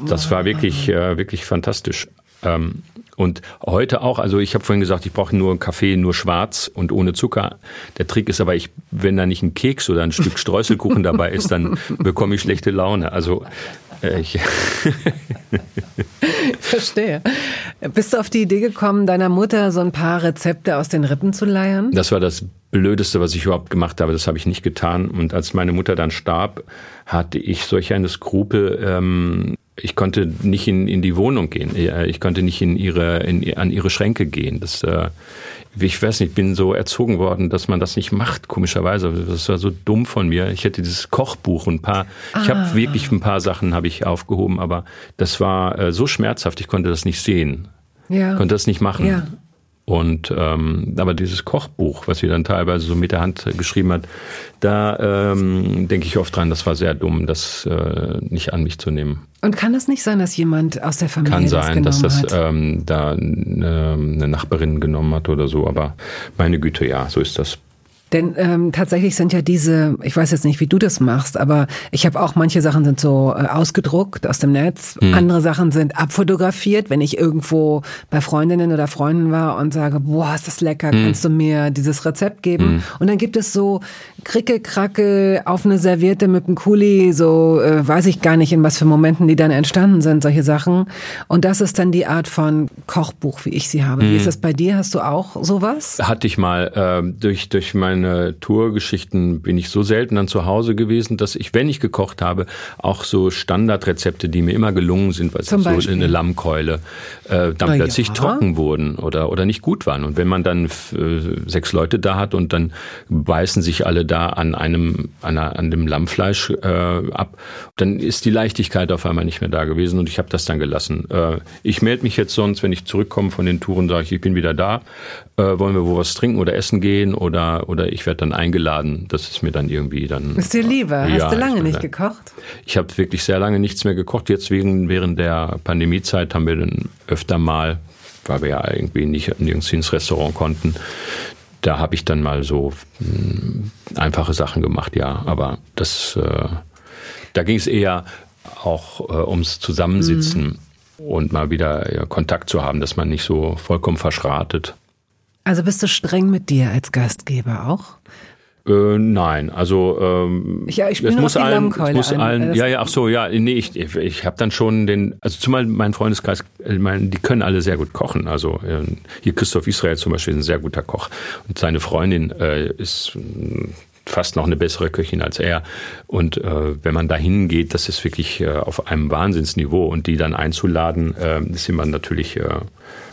Das war wirklich, äh, wirklich fantastisch. Ähm, und heute auch, also ich habe vorhin gesagt, ich brauche nur Kaffee, nur schwarz und ohne Zucker. Der Trick ist aber, ich, wenn da nicht ein Keks oder ein Stück Streuselkuchen dabei ist, dann bekomme ich schlechte Laune. Also äh, ich Verstehe. Bist du auf die Idee gekommen, deiner Mutter so ein paar Rezepte aus den Rippen zu leiern? Das war das Blödeste, was ich überhaupt gemacht habe. Das habe ich nicht getan. Und als meine Mutter dann starb, hatte ich solch eine Skrupel, ähm, ich konnte nicht in, in die Wohnung gehen. Ich konnte nicht in ihre, in, an ihre Schränke gehen. Das, äh, ich weiß nicht, ich bin so erzogen worden, dass man das nicht macht, komischerweise. Das war so dumm von mir. Ich hätte dieses Kochbuch und ein paar, ah. ich habe wirklich ein paar Sachen habe ich aufgehoben, aber das war äh, so schmerzhaft, ich konnte das nicht sehen. Ja. Konnte das nicht machen. Ja. Und ähm, aber dieses Kochbuch, was sie dann teilweise so mit der Hand geschrieben hat, da ähm, denke ich oft dran, das war sehr dumm, das äh, nicht an mich zu nehmen. Und kann das nicht sein, dass jemand aus der Familie kann sein, das dass das ähm, da eine, eine Nachbarin genommen hat oder so, aber meine Güte, ja, so ist das. Denn ähm, tatsächlich sind ja diese, ich weiß jetzt nicht, wie du das machst, aber ich habe auch manche Sachen sind so äh, ausgedruckt aus dem Netz, mhm. andere Sachen sind abfotografiert, wenn ich irgendwo bei Freundinnen oder Freunden war und sage, boah, ist das lecker, mhm. kannst du mir dieses Rezept geben? Mhm. Und dann gibt es so Kricke, Kracke auf eine Serviette mit einem Kuli, so äh, weiß ich gar nicht, in was für Momenten die dann entstanden sind, solche Sachen. Und das ist dann die Art von Kochbuch, wie ich sie habe. Wie mhm. ist das bei dir? Hast du auch sowas? Hatte ich mal äh, durch, durch mein meine Tourgeschichten bin ich so selten dann zu Hause gewesen, dass ich, wenn ich gekocht habe, auch so Standardrezepte, die mir immer gelungen sind, weil es so eine Lammkeule, äh, dann Na plötzlich ja. trocken wurden oder, oder nicht gut waren. Und wenn man dann äh, sechs Leute da hat und dann beißen sich alle da an einem, an, an dem Lammfleisch äh, ab, dann ist die Leichtigkeit auf einmal nicht mehr da gewesen und ich habe das dann gelassen. Äh, ich melde mich jetzt sonst, wenn ich zurückkomme von den Touren, sage ich, ich bin wieder da. Äh, wollen wir wo was trinken oder essen gehen oder, oder ich werde dann eingeladen. Das ist mir dann irgendwie dann. Ist dir lieber? Hast ja, du lange nicht gekocht? Ich habe wirklich sehr lange nichts mehr gekocht. Jetzt wegen, während der Pandemiezeit haben wir dann öfter mal, weil wir ja irgendwie nicht nirgends ins Restaurant konnten, da habe ich dann mal so mh, hm, einfache Sachen gemacht, ja. Aber das, äh, da ging es eher auch äh, ums Zusammensitzen mhm. und mal wieder ja, Kontakt zu haben, dass man nicht so vollkommen verschratet. Also bist du streng mit dir als Gastgeber auch? Äh, nein, also ähm, ja, ich bin es muss allen, es muss allen, ja, ja, ach so, ja, nee, ich, ich, ich habe dann schon den, also zumal mein Freundeskreis, äh, mein, die können alle sehr gut kochen. Also äh, hier Christoph Israel zum Beispiel ist ein sehr guter Koch und seine Freundin äh, ist fast noch eine bessere Köchin als er. Und äh, wenn man da hingeht, das ist wirklich äh, auf einem Wahnsinnsniveau und die dann einzuladen, äh, ist immer natürlich äh,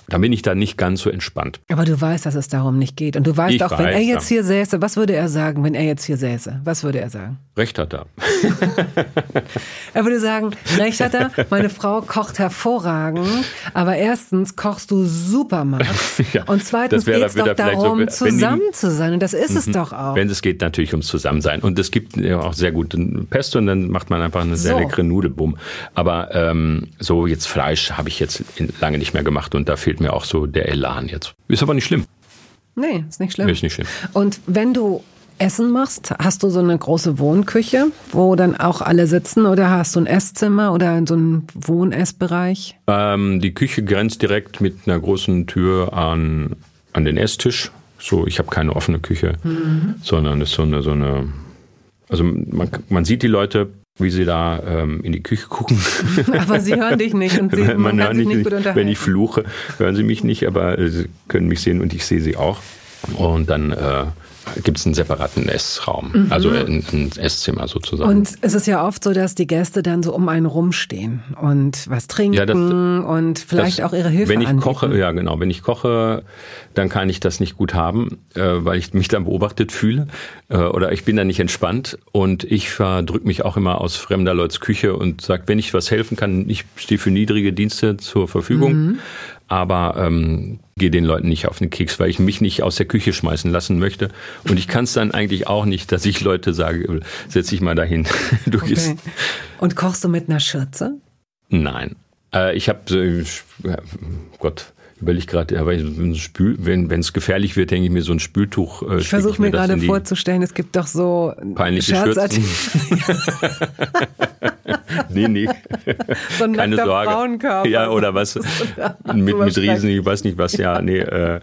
da bin ich dann nicht ganz so entspannt. Aber du weißt, dass es darum nicht geht. Und du weißt ich auch, weiß, wenn er jetzt hier säße, was würde er sagen, wenn er jetzt hier säße? Was würde er sagen? Recht hat er. er würde sagen, recht hat er, meine Frau kocht hervorragend, aber erstens kochst du super, Max. ja, und zweitens geht es doch darum, so, zusammen die, zu sein. Und das ist es mhm. doch auch. Wenn es geht natürlich ums Zusammensein. Und es gibt ja auch sehr guten Pesto und dann macht man einfach eine sehr so. leckere Nudelbumm. Aber ähm, so jetzt Fleisch habe ich jetzt lange nicht mehr gemacht und da fehlt fehlt mir auch so der Elan jetzt. Ist aber nicht schlimm. Nee, ist nicht schlimm. Ist nicht schlimm. Und wenn du Essen machst, hast du so eine große Wohnküche, wo dann auch alle sitzen oder hast du ein Esszimmer oder so einen Wohn-Essbereich? Ähm, die Küche grenzt direkt mit einer großen Tür an, an den Esstisch. So, ich habe keine offene Küche, mhm. sondern es ist so eine, so eine, also man, man sieht die Leute wie sie da ähm, in die Küche gucken. Aber sie hören dich nicht und sie, man, man hört nicht, nicht Wenn ich fluche, hören sie mich nicht, aber äh, sie können mich sehen und ich sehe sie auch. Und dann äh, gibt es einen separaten Essraum, mhm. also ein, ein, Esszimmer sozusagen. Und es ist ja oft so, dass die Gäste dann so um einen rumstehen und was trinken ja, das, und vielleicht das, auch ihre Hilfe Wenn ich anbieten. koche, ja genau, wenn ich koche, dann kann ich das nicht gut haben, äh, weil ich mich dann beobachtet fühle äh, oder ich bin dann nicht entspannt und ich verdrück mich auch immer aus fremder Leuts Küche und sage, wenn ich was helfen kann, ich stehe für niedrige Dienste zur Verfügung. Mhm aber ähm, gehe den Leuten nicht auf den Keks, weil ich mich nicht aus der Küche schmeißen lassen möchte. Und ich kann es dann eigentlich auch nicht, dass ich Leute sage, setz dich mal dahin. Du okay. gehst. Und kochst du mit einer Schürze? Nein. Äh, ich habe, äh, Gott, überlege gerade, Spül, wenn es gefährlich wird, denke ich mir so ein Spültuch. Äh, ich versuche mir gerade vorzustellen, es gibt doch so peinliche Schürzen. nee, nee. So ein Keine Sorge. Frauenkörper. Ja, oder was? mit, mit Riesen, ich weiß nicht was, ja, nee, äh,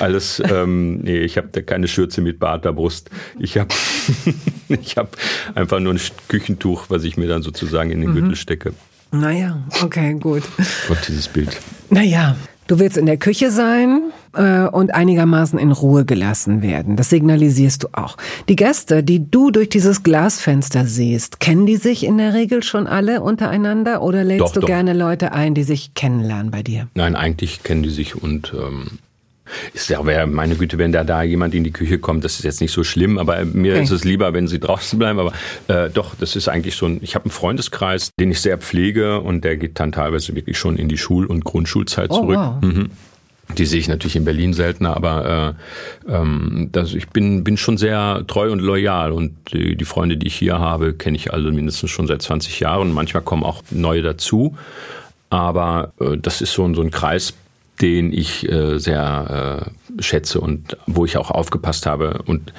alles, ähm, nee, ich habe keine Schürze mit Barterbrust. Ich habe ich hab einfach nur ein Küchentuch, was ich mir dann sozusagen in den mhm. Gürtel stecke. Naja, okay, gut. Gott, dieses Bild. Naja, Du willst in der Küche sein äh, und einigermaßen in Ruhe gelassen werden. Das signalisierst du auch. Die Gäste, die du durch dieses Glasfenster siehst, kennen die sich in der Regel schon alle untereinander oder lädst Doch, du doch. gerne Leute ein, die sich kennenlernen bei dir? Nein, eigentlich kennen die sich und ähm, ist ja, meine Güte, wenn da da jemand in die Küche kommt, das ist jetzt nicht so schlimm, aber mir Okay. ist es lieber, wenn sie draußen bleiben. Aber äh, doch, das ist eigentlich so ein, ich habe einen Freundeskreis, den ich sehr pflege und der geht dann teilweise wirklich schon in die Schul- und Grundschulzeit Oh, zurück. wow. Mhm. Die sehe ich natürlich in Berlin seltener, aber äh, ähm, das, ich bin, bin schon sehr treu und loyal und die, die Freunde, die ich hier habe, kenne ich alle mindestens schon seit 20 Jahren. Manchmal kommen auch neue dazu, aber äh, das ist so, so ein Kreis, den ich äh, sehr äh, schätze und wo ich auch aufgepasst habe und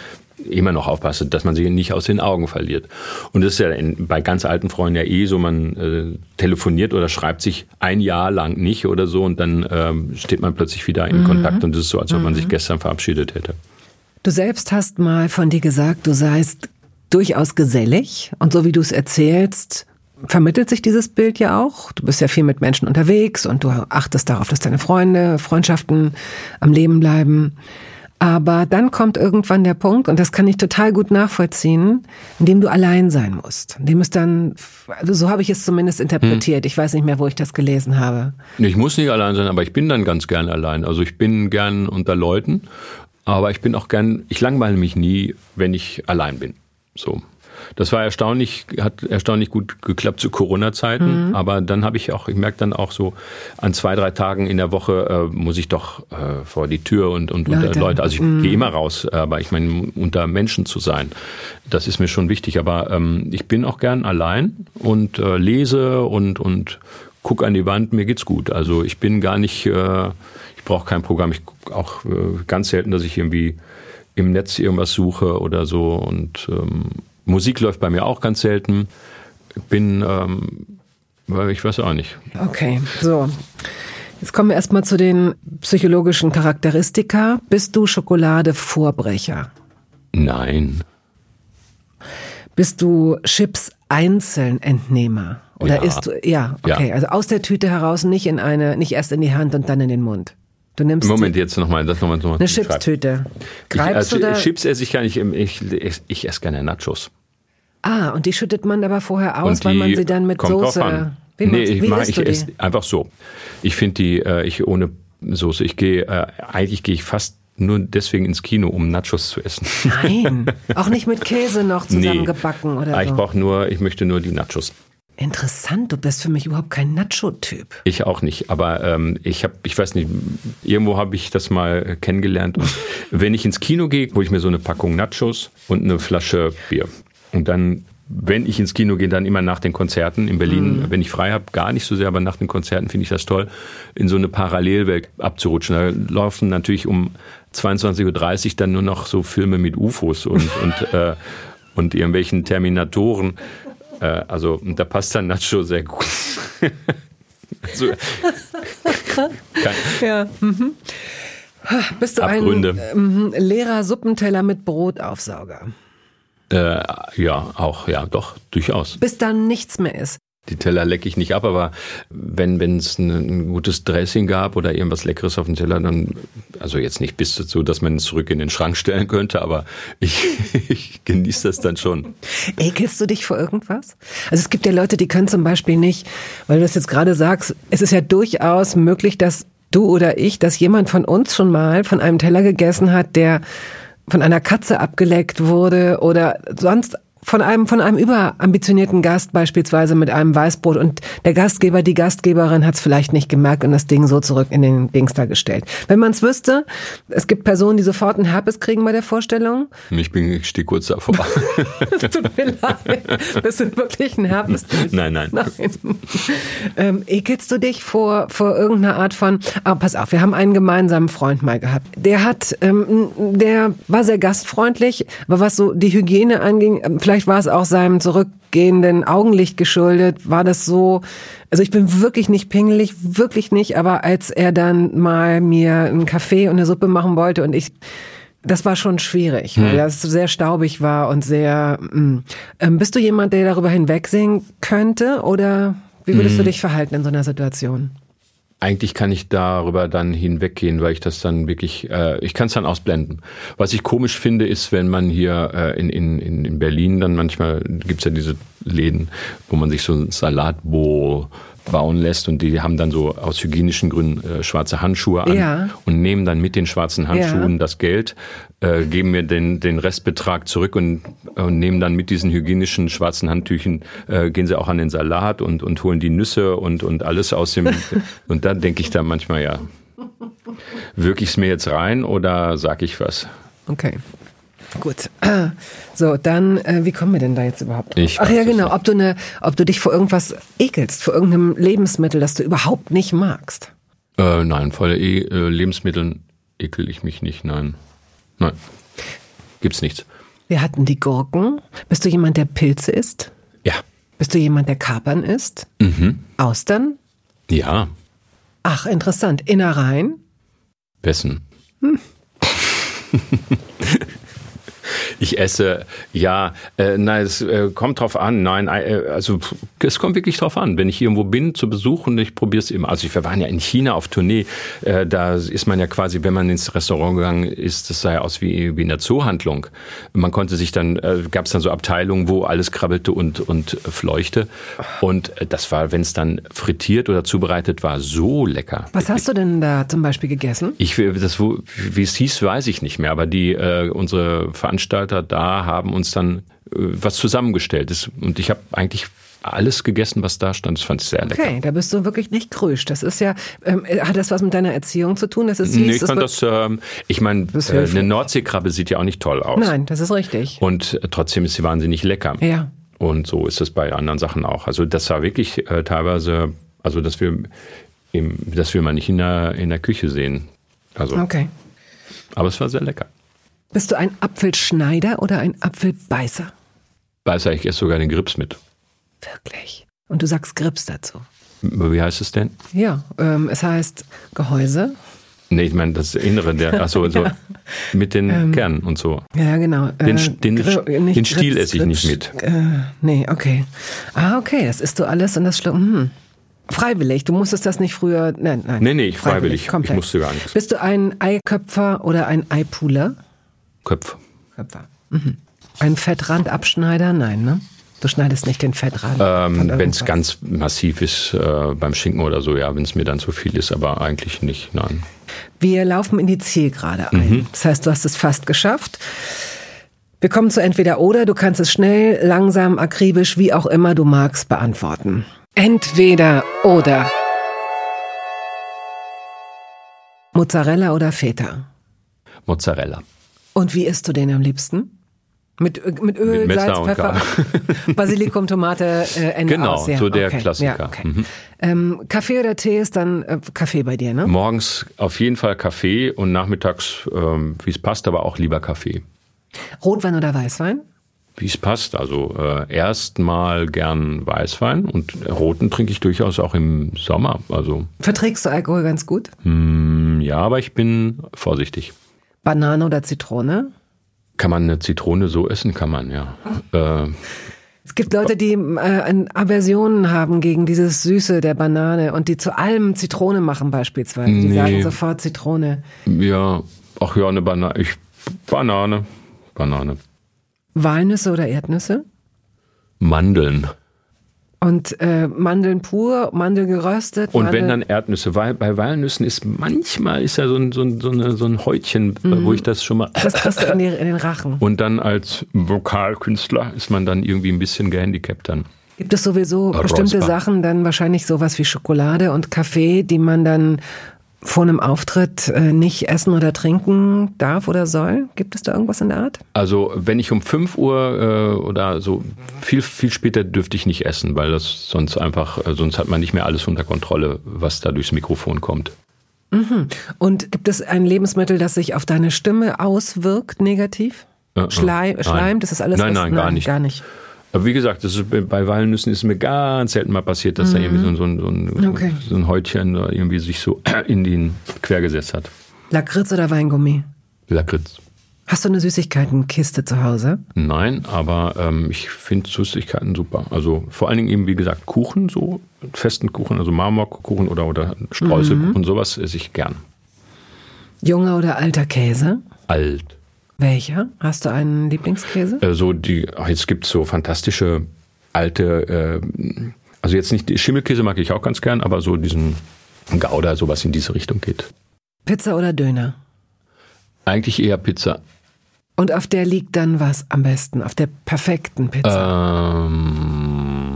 immer noch aufpasse, dass man sie nicht aus den Augen verliert. Und das ist ja in, bei ganz alten Freunden ja eh so, man äh, telefoniert oder schreibt sich ein Jahr lang nicht oder so und dann ähm, steht man plötzlich wieder in Kontakt und es ist so, als ob man sich gestern verabschiedet hätte. Du selbst hast mal von dir gesagt, du seist durchaus gesellig und so wie du es erzählst, vermittelt sich dieses Bild ja auch. Du bist ja viel mit Menschen unterwegs und du achtest darauf, dass deine Freunde, Freundschaften am Leben bleiben. Aber dann kommt irgendwann der Punkt, und das kann ich total gut nachvollziehen, in dem du allein sein musst. In dem es dann, also so habe ich es zumindest interpretiert. Ich weiß nicht mehr, wo ich das gelesen habe. Ich muss nicht allein sein, aber ich bin dann ganz gern allein. Also ich bin gern unter Leuten, aber ich bin auch gern, ich langweile mich nie, wenn ich allein bin. So. Das war erstaunlich, hat erstaunlich gut geklappt zu Corona-Zeiten, aber dann habe ich auch, ich merke dann auch so, an zwei, drei Tagen in der Woche äh, muss ich doch äh, vor die Tür und, und Leute. unter Leute. Also ich gehe immer raus, aber ich meine, unter Menschen zu sein, das ist mir schon wichtig. Aber ähm, ich bin auch gern allein und äh, lese und, und guck an die Wand, mir geht's gut. Also ich bin gar nicht, äh, ich brauche kein Programm. Ich guck auch äh, ganz selten, dass ich irgendwie im Netz irgendwas suche oder so. Und ähm, Musik läuft bei mir auch ganz selten. Bin, ähm, ich weiß auch nicht. Okay, so. Jetzt kommen wir erstmal zu den psychologischen Charakteristika. Bist du Schokolade-Vorbrecher? Nein. Bist du Chips einzeln Entnehmer? Oder Ja. isst du, ja, okay, Ja. also aus der Tüte heraus, nicht in eine, nicht erst in die Hand und dann in den Mund. Du nimmst Moment, jetzt nochmal, das nochmal. Noch eine Chipstüte. Ich, Greifst also, du da? Chips esse ich gar nicht, ich, ich, ich esse gerne Nachos. Ah, und die schüttet man aber vorher aus, weil man sie dann mit Soße. Wie, nee, ich, mach, ich esse einfach so. Ich finde die, äh, ich ohne Soße, ich gehe, äh, eigentlich gehe ich fast nur deswegen ins Kino, um Nachos zu essen. Nein, auch nicht mit Käse noch zusammengebacken oder Ah, Ich so. brauche nur, ich möchte nur die Nachos. Interessant, du bist für mich überhaupt kein Nacho-Typ. Ich auch nicht, aber ähm, ich habe, ich weiß nicht, irgendwo habe ich das mal kennengelernt. Und wenn ich ins Kino gehe, hole ich mir so eine Packung Nachos und eine Flasche Bier. Und dann, wenn ich ins Kino gehe, dann immer nach den Konzerten in Berlin, wenn ich frei habe, gar nicht so sehr, aber nach den Konzerten finde ich das toll, in so eine Parallelwelt abzurutschen. Da laufen natürlich um 22.30 Uhr dann nur noch so Filme mit UFOs und, und, äh, und irgendwelchen Terminatoren. Äh, also da passt dann Nacho sehr gut. so, kann, Ja. Mhm. Bist du Abgründe. ein ähm, leerer Suppenteller mit Brotaufsauger? Äh, ja, auch, ja, doch, durchaus. Bis dann nichts mehr ist. Die Teller lecke ich nicht ab, aber wenn es ein, ein gutes Dressing gab oder irgendwas Leckeres auf dem Teller, dann, also jetzt nicht bis dazu, dass man es zurück in den Schrank stellen könnte, aber ich, ich genieße das dann schon. Ekelst du dich vor irgendwas? Also es gibt ja Leute, die können zum Beispiel nicht, weil du das jetzt gerade sagst, es ist ja durchaus möglich, dass du oder ich, dass jemand von uns schon mal von einem Teller gegessen hat, der von einer Katze abgeleckt wurde oder sonst von einem, von einem überambitionierten Gast beispielsweise mit einem Weißbrot und der Gastgeber, die Gastgeberin hat es vielleicht nicht gemerkt und das Ding so zurück in den Dings da gestellt. Wenn man es wüsste, es gibt Personen, die sofort einen Herpes kriegen bei der Vorstellung. Ich bin, ich stehe kurz davor. Tut mir leid. Bist du wirklich ein Herpes? Nein, nein. Nein. Ähm, ekelst du dich vor, vor irgendeiner Art von, ah, pass auf, wir haben einen gemeinsamen Freund mal gehabt. Der hat, ähm, der war sehr gastfreundlich, aber was so die Hygiene anging, ähm, vielleicht war es auch seinem zurückgehenden Augenlicht geschuldet, war das so, also ich bin wirklich nicht pingelig, wirklich nicht, aber als er dann mal mir einen Kaffee und eine Suppe machen wollte und ich das war schon schwierig, weil das sehr staubig war und sehr. mm. Ähm, bist du jemand, der darüber hinwegsehen könnte oder wie würdest du dich verhalten in so einer Situation? Eigentlich kann ich darüber dann hinweggehen, weil ich das dann wirklich, äh, ich kann es dann ausblenden. Was ich komisch finde, ist, wenn man hier äh, in, in, in Berlin dann manchmal gibt's ja diese Läden, wo man sich so ein Salatbowl bauen lässt und die haben dann so aus hygienischen Gründen äh, schwarze Handschuhe an Ja. und nehmen dann mit den schwarzen Handschuhen Ja. das Geld, äh, geben mir den, den Restbetrag zurück und, und nehmen dann mit diesen hygienischen schwarzen Handtüchen, äh, gehen sie auch an den Salat und, und holen die Nüsse und, und alles aus dem, und da denke ich dann manchmal, ja, wirke ich es mir jetzt rein oder sag ich was? Okay. Gut. So, dann, äh, wie kommen wir denn da jetzt überhaupt? Ich Ach ja, genau. Ob du, ne, ob du dich vor irgendwas ekelst, vor irgendeinem Lebensmittel, das du überhaupt nicht magst. Äh, nein, vor e äh, Lebensmitteln ekel ich mich nicht, nein. Nein. Gibt's nichts. Wir hatten die Gurken. Bist du jemand, der Pilze isst? Ja. Bist du jemand, der Kapern isst? Mhm. Austern? Ja. Ach, interessant. Innereien? Wessen? Ich esse, ja, äh, nein, es äh, kommt drauf an. Nein, äh, also es kommt wirklich drauf an. Wenn ich irgendwo bin zu Besuch und ich probiere es immer. Also wir waren ja in China auf Tournee. Äh, da ist man ja quasi, wenn man ins Restaurant gegangen ist, das sah ja aus wie, wie in der Zoohandlung. Man konnte sich dann, äh, gab es dann so Abteilungen, wo alles krabbelte und, und fleuchte. Und äh, das war, wenn es dann frittiert oder zubereitet war, so lecker. Was hast du denn da zum Beispiel gegessen? Ich das wo- wie es hieß, weiß ich nicht mehr, aber die äh, unsere Veranstalter da haben uns dann äh, was zusammengestellt. Das, und ich habe eigentlich alles gegessen, was da stand. Das fand ich sehr lecker. Okay, da bist du wirklich nicht krüsch. Das ist ja, ähm, hat das was mit deiner Erziehung zu tun? Das ist süß, Nee, ich fand das, ähm, ich meine, ist äh, eine Nordseekrabbe sieht ja auch nicht toll aus. Nein, das ist richtig. Und äh, trotzdem ist sie wahnsinnig lecker. Ja. Und so ist es bei anderen Sachen auch. Also das war wirklich äh, teilweise, also dass wir, das will man nicht in der, in der Küche sehen. Also, Okay. aber es war sehr lecker. Bist du ein Apfelschneider oder ein Apfelbeißer? Weiß ich esse sogar den Grips mit. Wirklich. Und du sagst Grips dazu. Wie heißt es denn? Ja, ähm, es heißt Gehäuse. Nee, ich meine das Innere der, achso, so mit den Kernen und so. Ja, genau. Den, Äh, den, nicht den Stiel Grips, esse ich nicht Grips, mit. Äh, nee, okay. Ah, okay, das isst du alles und das schluck. Hm. Freiwillig, du musstest das nicht früher. Nein, nein. Nee, nee, freiwillig. Ich komplett. musste gar nichts. Bist du ein Eiköpfer oder ein Eipuler? Köpf. Köpfer. Mhm. Ein Fettrandabschneider? Nein, ne? Du schneidest nicht den Fettrand. Ähm, wenn es ganz massiv ist äh, beim Schinken oder so, ja, wenn es mir dann zu viel ist, aber eigentlich nicht, nein. Wir laufen in die Zielgerade ein. Mhm. Das heißt, du hast es fast geschafft. Wir kommen zu entweder oder. Du kannst es schnell, langsam, akribisch, wie auch immer du magst, beantworten. Entweder oder. Mozzarella oder Feta? Mozzarella. Und wie isst du den am liebsten? Mit, mit Öl, Mit Salz, Pfeffer, Basilikum, Tomate, äh, Ende Genau, aus. Ja, so der okay. Klassiker. Ja, okay. Mhm. ähm, Kaffee oder Tee ist dann äh, Kaffee bei dir, ne? Morgens auf jeden Fall Kaffee und nachmittags, ähm, wie es passt, aber auch lieber Kaffee. Rotwein oder Weißwein? Wie es passt. Also äh, erstmal gern Weißwein und roten trinke ich durchaus auch im Sommer. Also Verträgst du Alkohol ganz gut? mm, ja, aber ich bin vorsichtig. Banane oder Zitrone? Kann man eine Zitrone so essen? Kann man, ja. Äh, Es gibt Leute, die äh, Aversionen haben gegen dieses Süße der Banane und die zu allem Zitrone machen beispielsweise. Die Nee. sagen sofort Zitrone. ja, ach ja, eine Banane. Ich, Banane. Banane. Walnüsse oder Erdnüsse? Mandeln. Und äh, Mandeln pur, Mandel geröstet. Und Mandel wenn dann Erdnüsse, weil bei Walnüssen ist manchmal ist ja so ein, so ein, so eine, so ein Häutchen, äh, wo ich das schon mal. Das kriegst du in, die, in den Rachen. Und dann als Vokalkünstler ist man dann irgendwie ein bisschen gehandicapt dann. Gibt es sowieso bestimmte. Sachen, dann wahrscheinlich sowas wie Schokolade und Kaffee, die man dann vor einem Auftritt äh, nicht essen oder trinken darf oder soll? Gibt es da irgendwas in der Art? Also wenn ich um 5 Uhr äh, oder so viel, viel später dürfte ich nicht essen, weil das sonst einfach, äh, sonst hat man nicht mehr alles unter Kontrolle, was da durchs Mikrofon kommt. Und gibt es ein Lebensmittel, das sich auf deine Stimme auswirkt, negativ? Äh, äh, Schleim, nein. Schleim, das ist alles Nein, was- nein, gar nicht. Gar nicht. Aber wie gesagt, das ist, bei Walnüssen ist mir ganz selten mal passiert, dass da irgendwie so, ein- so, ein- so, ein, Mhm. Okay. so ein Häutchen irgendwie sich so in den quer gesetzt hat. Lakritz oder Weingummi? Lakritz. Hast du eine Süßigkeitenkiste zu Hause? Nein, aber ähm, ich finde Süßigkeiten super. Also vor allen Dingen eben, wie gesagt, Kuchen, so festen Kuchen, also Marmorkuchen oder, oder Streuselkuchen, mhm. sowas esse ich gern. Junger oder alter Käse? Alt. Welcher? Hast du einen Lieblingskäse? Äh, so die, jetzt gibt es so fantastische alte, äh, also jetzt nicht, Schimmelkäse mag ich auch ganz gern, aber so diesen Gouda, sowas in diese Richtung geht. Pizza oder Döner? Eigentlich eher Pizza. Und auf der liegt dann was am besten? Auf der perfekten Pizza? Ähm,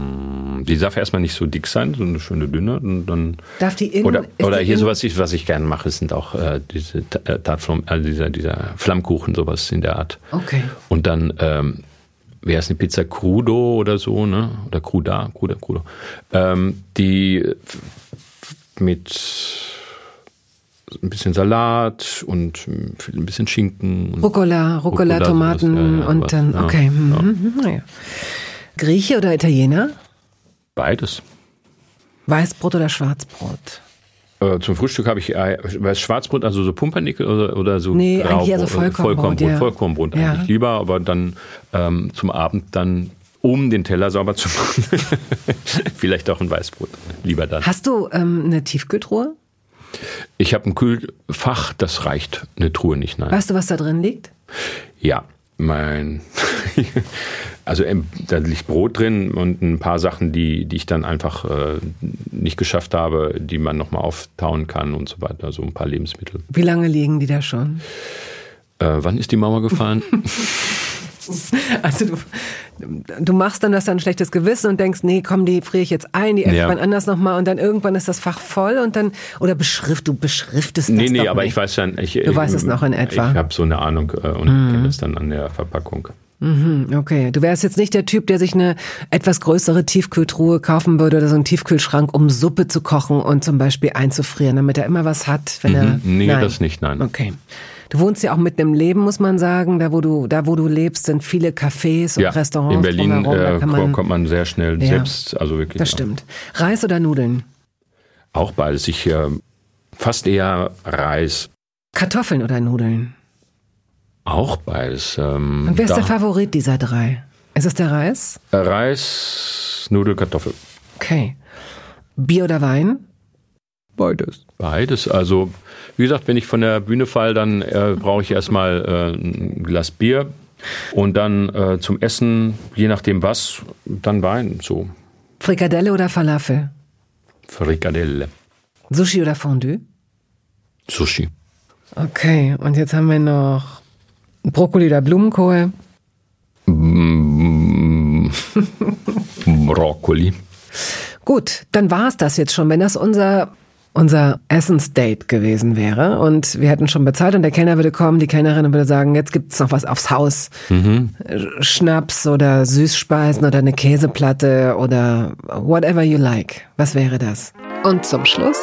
die darf erstmal nicht so dick sein, so eine schöne dünne. Und dann, darf die innen, Oder, oder die hier innen? sowas, was ich gerne mache, sind auch äh, diese äh, Tartflamm, also dieser, dieser Flammkuchen, sowas in der Art. Okay. Und dann ähm, wäre es eine Pizza Crudo oder so, ne? Oder Cruda, Cruda, Crudo. Ähm, die mit ein bisschen Salat und ein bisschen Schinken. Rucola, Rucola, Rucola, Tomaten ja, ja, und was, dann, okay. ja. Mhm, naja. Grieche oder Italiener? Beides. Weißbrot oder Schwarzbrot? Äh, zum Frühstück habe ich äh, weiß Schwarzbrot, also so Pumpernickel oder, oder so Nee, Graubrot, eigentlich eher so äh, Vollkornbrot, Vollkornbrot, ja. Vollkornbrot Ja. eigentlich lieber, aber dann ähm, zum Abend dann, um den Teller sauber zu machen, vielleicht auch ein Weißbrot. Lieber dann. Hast du ähm, eine Tiefkühltruhe? Ich habe ein Kühlfach, das reicht. Eine Truhe nicht, nein. Weißt du, was da drin liegt? Ja, mein. also ähm, da liegt Brot drin und ein paar Sachen, die, die ich dann einfach äh, nicht geschafft habe, die man nochmal auftauen kann und so weiter. Also ein paar Lebensmittel. Wie lange liegen die da schon? Äh, wann ist die Mauer gefallen? Also du, du machst dann das dann ein schlechtes Gewissen und denkst, nee, komm, die friere ich jetzt ein, die ich Ja. anders nochmal und dann irgendwann ist das Fach voll und dann, oder beschrift, du beschriftest das nee, nee, aber nicht. ich weiß dann. Ich, Du weißt es noch in etwa. Mhm. Ich habe so eine Ahnung äh, und kenne es dann an der Verpackung. Hm, Okay, du wärst jetzt nicht der Typ, der sich eine etwas größere Tiefkühltruhe kaufen würde oder so einen Tiefkühlschrank, um Suppe zu kochen und zum Beispiel einzufrieren, damit er immer was hat, wenn er. Mhm. Nee, nein. das nicht, nein. Okay. Du wohnst ja auch mitten im Leben, muss man sagen. Da, wo du, da, wo du lebst, sind viele Cafés und Ja, Restaurants. in Berlin drumherum. Da äh, kann man, kommt man sehr schnell Ja. selbst, also wirklich. das ja. stimmt. Reis oder Nudeln? Auch beides. Ich äh, fast eher Reis. Kartoffeln oder Nudeln? Auch beides. Ähm, Und wer ist da- der Favorit dieser drei? Ist es der Reis? Äh, Reis, Nudel, Kartoffel. Okay. Bier oder Wein? Beides. Beides. Also, wie gesagt, wenn ich von der Bühne fall, dann äh, brauche ich erstmal äh, ein Glas Bier und dann äh, zum Essen, je nachdem was, dann Wein. So, Frikadelle oder Falafel? Frikadelle. Sushi oder Fondue? Sushi. Okay, und jetzt haben wir noch Brokkoli oder Blumenkohl. Mm, Brokkoli. Gut, dann war es das jetzt schon. Wenn das unser, unser Essensdate gewesen wäre und wir hätten schon bezahlt und der Kellner würde kommen, die Kellnerin würde sagen, jetzt gibt's noch was aufs Haus. Äh, Schnaps oder Süßspeisen oder eine Käseplatte oder whatever you like. Was wäre das? Und zum Schluss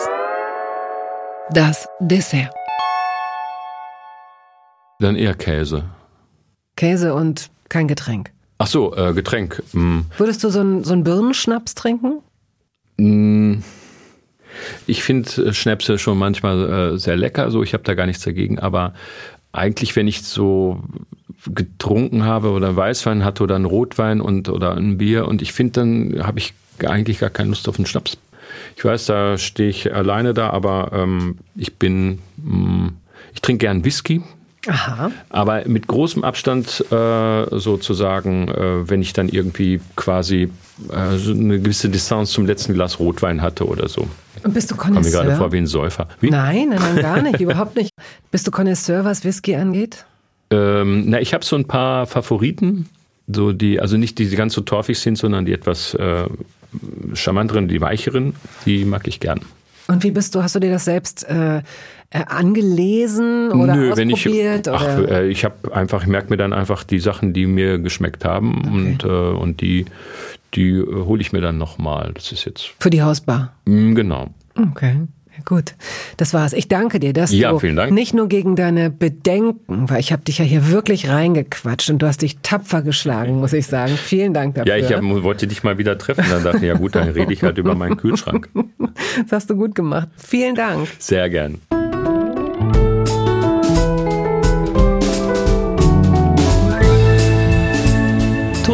das Dessert. Dann eher Käse. Käse und kein Getränk. Ach so, äh, Getränk. Mm. Würdest du so einen so einen Birnenschnaps trinken? Mm. Ich finde Schnäpse schon manchmal äh, sehr lecker, so ich habe da gar nichts dagegen, aber eigentlich, wenn ich so getrunken habe oder Weißwein hatte oder einen Rotwein und oder ein Bier und ich finde, dann habe ich eigentlich gar keine Lust auf einen Schnaps. Ich weiß, da stehe ich alleine da, aber ähm, ich bin, mm, ich trinke gern Whisky, Aha. aber mit großem Abstand äh, sozusagen, äh, wenn ich dann irgendwie quasi äh, eine gewisse Distanz zum letzten Glas Rotwein hatte oder so. Und bist du Komme mir gerade Connoisseur? vor wie ein Säufer. Wie? Nein, nein, nein, gar nicht, überhaupt nicht. Bist du Connoisseur, was Whisky angeht? Ähm, na, ich habe so ein paar Favoriten, so die, also nicht die, die ganz so torfig sind, sondern die etwas äh, charmanteren, die weicheren, die mag ich gern. Und wie bist du, hast du dir das selbst äh, äh, angelesen oder Nö, wenn ich, ausprobiert? ach, oder? äh, ich habe einfach, ich merke mir dann einfach die Sachen, die mir geschmeckt haben und, äh, und die, die äh, hole ich mir dann nochmal. Das ist jetzt, Für die Hausbar. mm, genau. Okay. Gut, das war's. Ich danke dir, dass Ja, du nicht nur gegen deine Bedenken, weil ich habe dich ja hier wirklich reingequatscht und du hast dich tapfer geschlagen, muss ich sagen. Vielen Dank dafür. Ja, ich hab, wollte dich mal wieder treffen. Dann dachte ich, ja gut, dann rede ich halt über meinen Kühlschrank. das hast du gut gemacht. Vielen Dank. Sehr gern.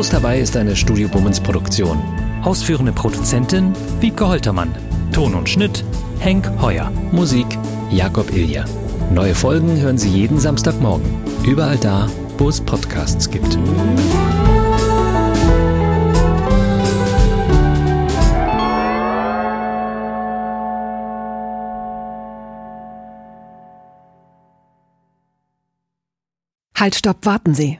Toast Hawaii ist eine Studio Bummens Produktion. Ausführende Produzentin Wiebke Holtermann. Ton und Schnitt Henk Heuer. Musik Jakob Ilja. Neue Folgen hören Sie jeden Samstagmorgen. Überall da, wo es Podcasts gibt. Halt, stopp, warten Sie.